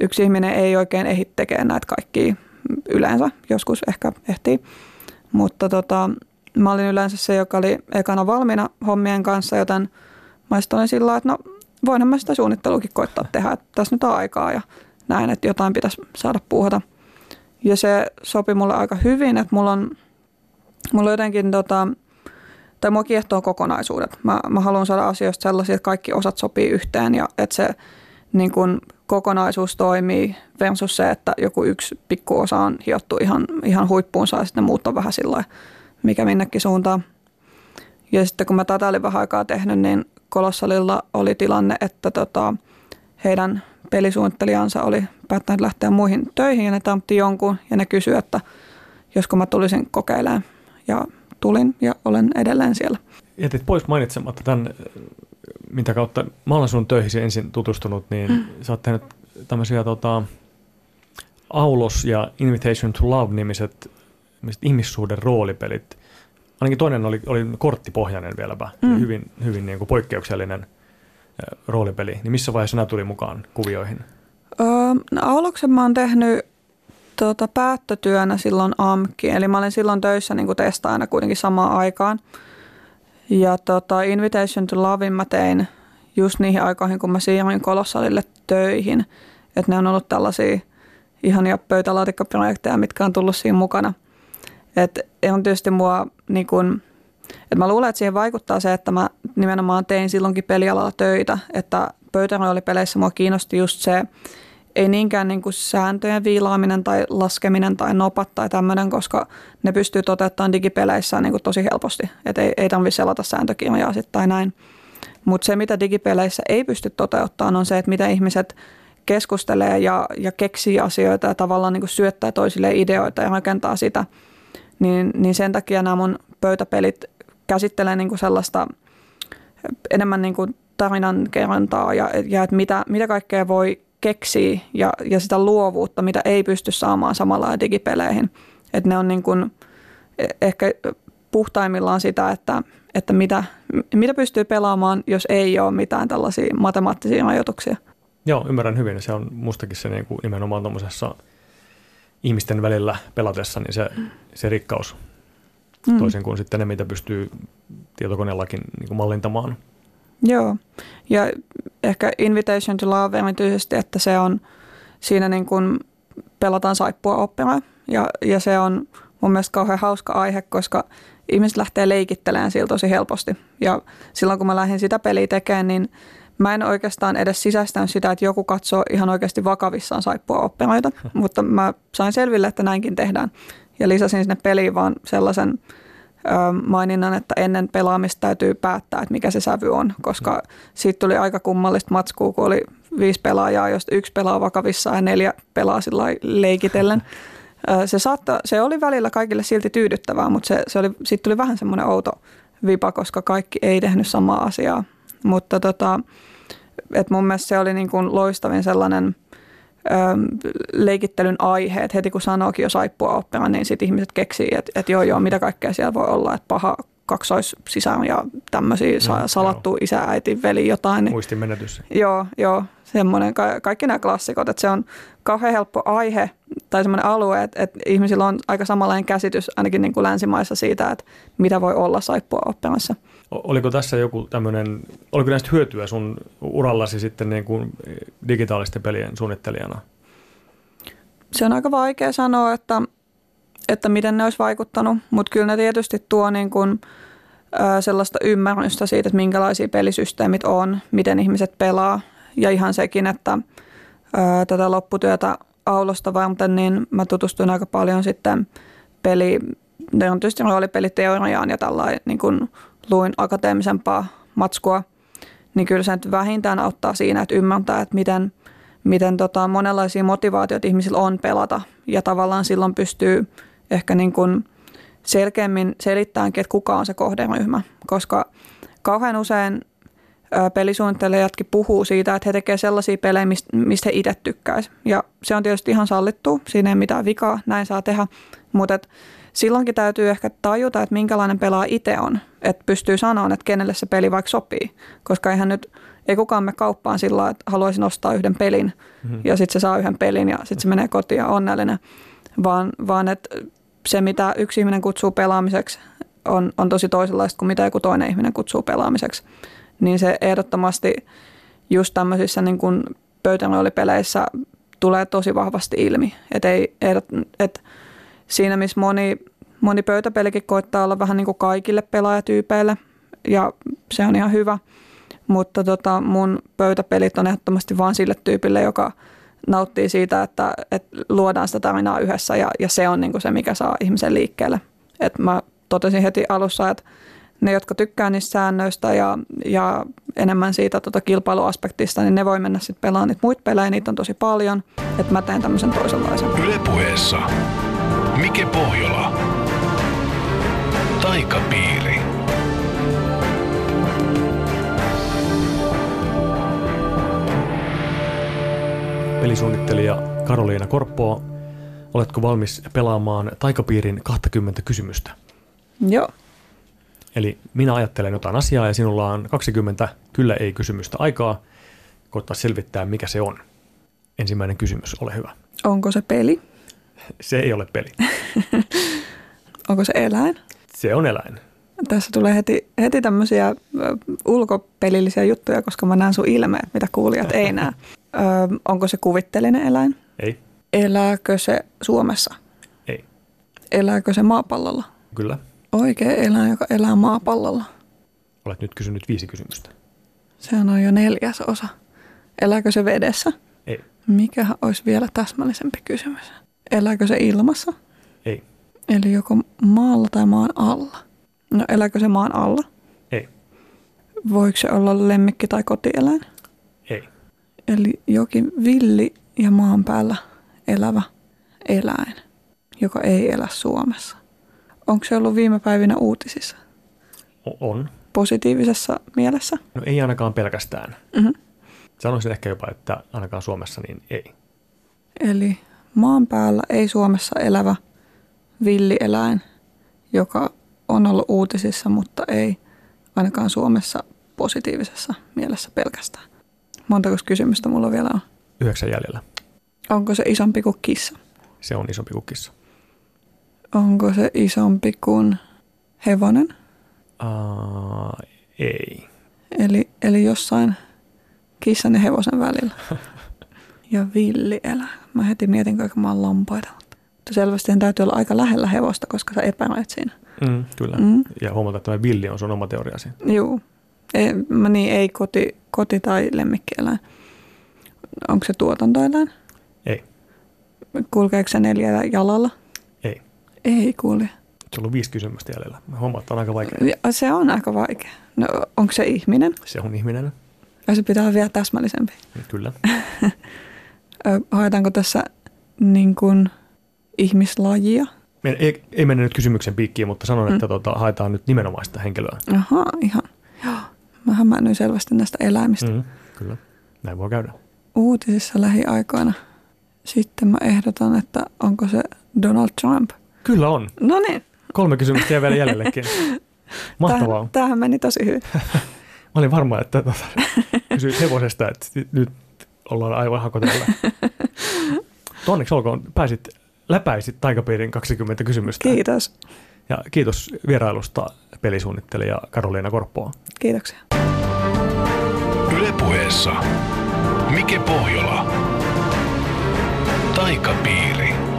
yksi ihminen ei oikein ehdi tekemään näitä kaikkia yleensä. Joskus ehkä ehtii. Mutta tota, mä olin yleensä se, joka oli ekana valmiina hommien kanssa, joten mä olin sillä että no voinhan mä sitä suunnittelukin koittaa tehdä, että tässä nyt on aikaa ja näin, että jotain pitäisi saada puuhata. Ja se sopi mulle aika hyvin, että mulla on, mulla on jotenkin tota, tai mua kiehtoo kokonaisuudet. Mä, mä haluan saada asioista sellaisia, että kaikki osat sopii yhteen ja että se niin kun kokonaisuus toimii versus se, että joku yksi pikku osa on hiottu ihan, ihan huippuunsa ja sitten muut on vähän sillä mikä minnekin suuntaan. Ja sitten kun mä tätä olin vähän aikaa tehnyt, niin Kolossalilla oli tilanne, että tota, heidän pelisuunnittelijansa oli päättänyt lähteä muihin töihin ja ne tampti jonkun ja ne kysyi, että josko mä tulisin kokeilemaan. Ja tulin ja olen edelleen siellä. Jätit pois mainitsematta tämän, mitä kautta mä olen sun töihin ensin tutustunut, niin mm. sä oot tehnyt tämmöisiä tota, Aulos ja Invitation to Love-nimiset ihmissuuden roolipelit. Ainakin toinen oli, oli korttipohjainen vieläpä, mm. hyvin, hyvin niin kuin poikkeuksellinen roolipeli. Niin missä vaiheessa nämä tuli mukaan kuvioihin? Öö, no, Auloksen mä oon tehnyt tota, päättötyönä silloin AMKki, eli mä olin silloin töissä niin testaajana kuitenkin samaan aikaan. Ja tota, Invitation to Lovein mä tein just niihin aikoihin, kun mä siirryin Kolossalille töihin. Että ne on ollut tällaisia ihania pöytälaatikkoprojekteja, mitkä on tullut siinä mukana. Että on tietysti mua niin kun, että mä luulen, että siihen vaikuttaa se, että mä nimenomaan tein silloinkin pelialalla töitä, että pöytäroolipeleissä mua kiinnosti just se, ei niinkään niin kuin sääntöjen viilaaminen tai laskeminen tai nopat tai tämmöinen, koska ne pystyy toteuttamaan digipeleissä niin kuin tosi helposti. Että ei, ei tarvitse selata sääntökirjaa sitten tai näin. Mutta se, mitä digipeleissä ei pysty toteuttamaan, on se, että miten ihmiset keskustelee ja, ja keksii asioita ja tavallaan niin kuin syöttää toisille ideoita ja rakentaa sitä. Niin, niin sen takia nämä mun pöytäpelit käsittelee niin kuin sellaista enemmän niin kuin tarinan kerrontaa ja, ja että mitä, mitä kaikkea voi keksiä ja, ja sitä luovuutta, mitä ei pysty saamaan samalla digipeleihin. Että ne on niin kuin e, ehkä puhtaimmillaan sitä, että, että mitä, mitä pystyy pelaamaan, jos ei ole mitään tällaisia matemaattisia rajoituksia. Joo, ymmärrän hyvin. Se on mustakin se niin kuin nimenomaan tuommoisessa ihmisten välillä pelatessa, niin se, se rikkaus, mm. toisin kuin sitten ne, mitä pystyy tietokoneellakin niin kuin mallintamaan. Joo, ja ehkä Invitation to Love erityisesti, että se on siinä niin kuin pelataan saippua oppia ja, ja se on mun mielestä kauhean hauska aihe, koska ihmiset lähtee leikittelemään sillä tosi helposti. Ja silloin kun mä lähdin sitä peliä tekemään, niin mä en oikeastaan edes sisäistänyt sitä, että joku katsoo ihan oikeasti vakavissaan saippua oppimaita, mutta mä sain selville, että näinkin tehdään. Ja lisäsin sinne peliin vaan sellaisen maininnan, että ennen pelaamista täytyy päättää, että mikä se sävy on, koska siitä tuli aika kummallista matskua, kun oli viisi pelaajaa, josta yksi pelaa vakavissaan ja neljä pelaa sillä leikitellen. Se, saatta, se oli välillä kaikille silti tyydyttävää, mutta se, se oli, siitä tuli vähän semmoinen outo vipa, koska kaikki ei tehnyt samaa asiaa. Mutta tota, et mun mielestä se oli niin kuin loistavin sellainen leikittelyn aihe, että heti kun sanookin jo saippua oppima, niin sitten ihmiset keksii, että, että joo joo, mitä kaikkea siellä voi olla, että paha kaksoissisään ja tämmöisiä no, salattu isä, äiti, veli, jotain. Niin, Muistimenetys. Joo, joo, semmoinen, ka- kaikki nämä klassikot, että se on kauhean helppo aihe tai semmoinen alue, että, että ihmisillä on aika samanlainen käsitys ainakin niin kuin länsimaissa siitä, että mitä voi olla saippua oppimassa. Oliko tässä joku tämmöinen, oliko näistä hyötyä sun urallasi sitten niin kuin digitaalisten pelien suunnittelijana? Se on aika vaikea sanoa, että, että miten ne olisi vaikuttanut, mutta kyllä ne tietysti tuo niin kuin, sellaista ymmärrystä siitä, että minkälaisia pelisysteemit on, miten ihmiset pelaa ja ihan sekin, että tätä lopputyötä Aulosta varten, niin mä tutustuin aika paljon sitten peli, ne on tietysti roolipeliteoriaan ja tällainen niin luin akateemisempaa matskua, niin kyllä se nyt vähintään auttaa siinä, että ymmärtää, että miten, miten tota monenlaisia motivaatioita ihmisillä on pelata ja tavallaan silloin pystyy ehkä niin kuin selkeämmin selittämäänkin, että kuka on se kohderyhmä, koska kauhean usein pelisuunnittelijatkin puhuu siitä, että he tekevät sellaisia pelejä, mistä he itse tykkäisivät. Ja se on tietysti ihan sallittu, siinä ei mitään vikaa, näin saa tehdä. Mutta silloinkin täytyy ehkä tajuta, että minkälainen pelaa itse on. Että pystyy sanoa, että kenelle se peli vaikka sopii. Koska eihän nyt, ei kukaan me kauppaan sillä että haluaisin ostaa yhden pelin mm-hmm. ja sitten se saa yhden pelin ja sitten se menee kotiin ja onnellinen. Vaan, vaan että se, mitä yksi ihminen kutsuu pelaamiseksi, on, on tosi toisenlaista kuin mitä joku toinen ihminen kutsuu pelaamiseksi niin se ehdottomasti just tämmöisissä niin kuin pöytäroolipeleissä tulee tosi vahvasti ilmi. Et ei, et siinä, missä moni, moni pöytäpelikin koittaa olla vähän niin kuin kaikille pelaajatyypeille, ja se on ihan hyvä, mutta tota, mun pöytäpelit on ehdottomasti vain sille tyypille, joka nauttii siitä, että, että luodaan sitä tarinaa yhdessä, ja, ja se on niin kuin se, mikä saa ihmisen liikkeelle. Et mä totesin heti alussa, että ne, jotka tykkää niistä säännöistä ja, ja enemmän siitä tota kilpailuaspektista, niin ne voi mennä sitten pelaamaan niitä muita pelejä, niitä on tosi paljon, että mä teen tämmöisen toisenlaisen. Ylepuheessa Mike Pohjola. Taikapiiri. Pelisuunnittelija Karoliina Korppo, oletko valmis pelaamaan Taikapiirin 20 kysymystä? Joo. Eli minä ajattelen jotain asiaa ja sinulla on 20 kyllä ei kysymystä aikaa koittaa selvittää, mikä se on. Ensimmäinen kysymys, ole hyvä. Onko se peli? Se ei ole peli. Onko se eläin? Se on eläin. Tässä tulee heti, heti tämmöisiä ulkopelillisiä juttuja, koska mä näen sun ilmeet, mitä kuulijat ei näe. Ö, onko se kuvitteellinen eläin? Ei. Elääkö se Suomessa? Ei. Elääkö se maapallolla? Kyllä. Oikea eläin, joka elää maapallolla. Olet nyt kysynyt viisi kysymystä. Sehän on jo neljäs osa. Elääkö se vedessä? Ei. Mikähän olisi vielä täsmällisempi kysymys? Elääkö se ilmassa? Ei. Eli joko maalla tai maan alla? No elääkö se maan alla? Ei. Voiko se olla lemmikki tai kotieläin? Ei. Eli jokin villi ja maan päällä elävä eläin, joka ei elä Suomessa. Onko se ollut viime päivinä uutisissa? On. Positiivisessa mielessä? No ei ainakaan pelkästään. Mhm. Sanoisin ehkä jopa, että ainakaan Suomessa niin ei. Eli maan päällä ei Suomessa elävä villieläin, joka on ollut uutisissa, mutta ei ainakaan Suomessa positiivisessa mielessä pelkästään. Montako kysymystä mulla vielä on? Yhdeksän jäljellä. Onko se isompi kuin kissa? Se on isompi kuin kissa. Onko se isompi kuin hevonen? Uh, ei. Eli, eli jossain kissan ja hevosen välillä. Ja villieläin. Mä heti mietin, mä oon lampaita. Mutta selvästi täytyy olla aika lähellä hevosta, koska sä epäilet siinä. Mm, kyllä. Mm. Ja huomata, että tämä villi on sun oma teoriasi. Juu. Ei, mä niin, ei koti, koti- tai lemmikkieläin. Onko se tuotantoeläin? Ei. Kulkeeko se neljällä jalalla? Ei. Ei kulje. Se on ollut viisi kysymystä jäljellä. Mä huomaan, että on aika vaikea. Ja Se on aika vaikea. No, onko se ihminen? Se on ihminen. Ja se pitää olla vielä täsmällisempi. Kyllä. Ö, Haetaanko tässä niin kuin ihmislajia? Ei, ei mennä nyt kysymyksen piikkiin, mutta sanon, Mm. että tota, haetaan nyt nimenomaista henkilöä. Ahaa, ihan. Joo. Mä hämäännyin selvästi näistä eläimistä. Mm. Mm, kyllä. Näin voi käydä. Uutisissa lähiaikoina. Sitten mä ehdotan, että onko se Donald Trump. Kyllä on. No niin, Kolme kysymystä jää vielä jäljellekin. Mahtavaa. tämähän, tämähän meni tosi hyvin. Mä olin varma, että tota, kysyit hevosesta, että nyt ollaan aivan hakotella. Onneksi olkoon, pääsit, läpäisit taikapiirin 20 kysymystä. Kiitos. Ja kiitos vierailusta pelisuunnittelija Karoliina Korppoa. Kiitoksia. Ylepuheessa Mike Pohjola. Taikapiiri.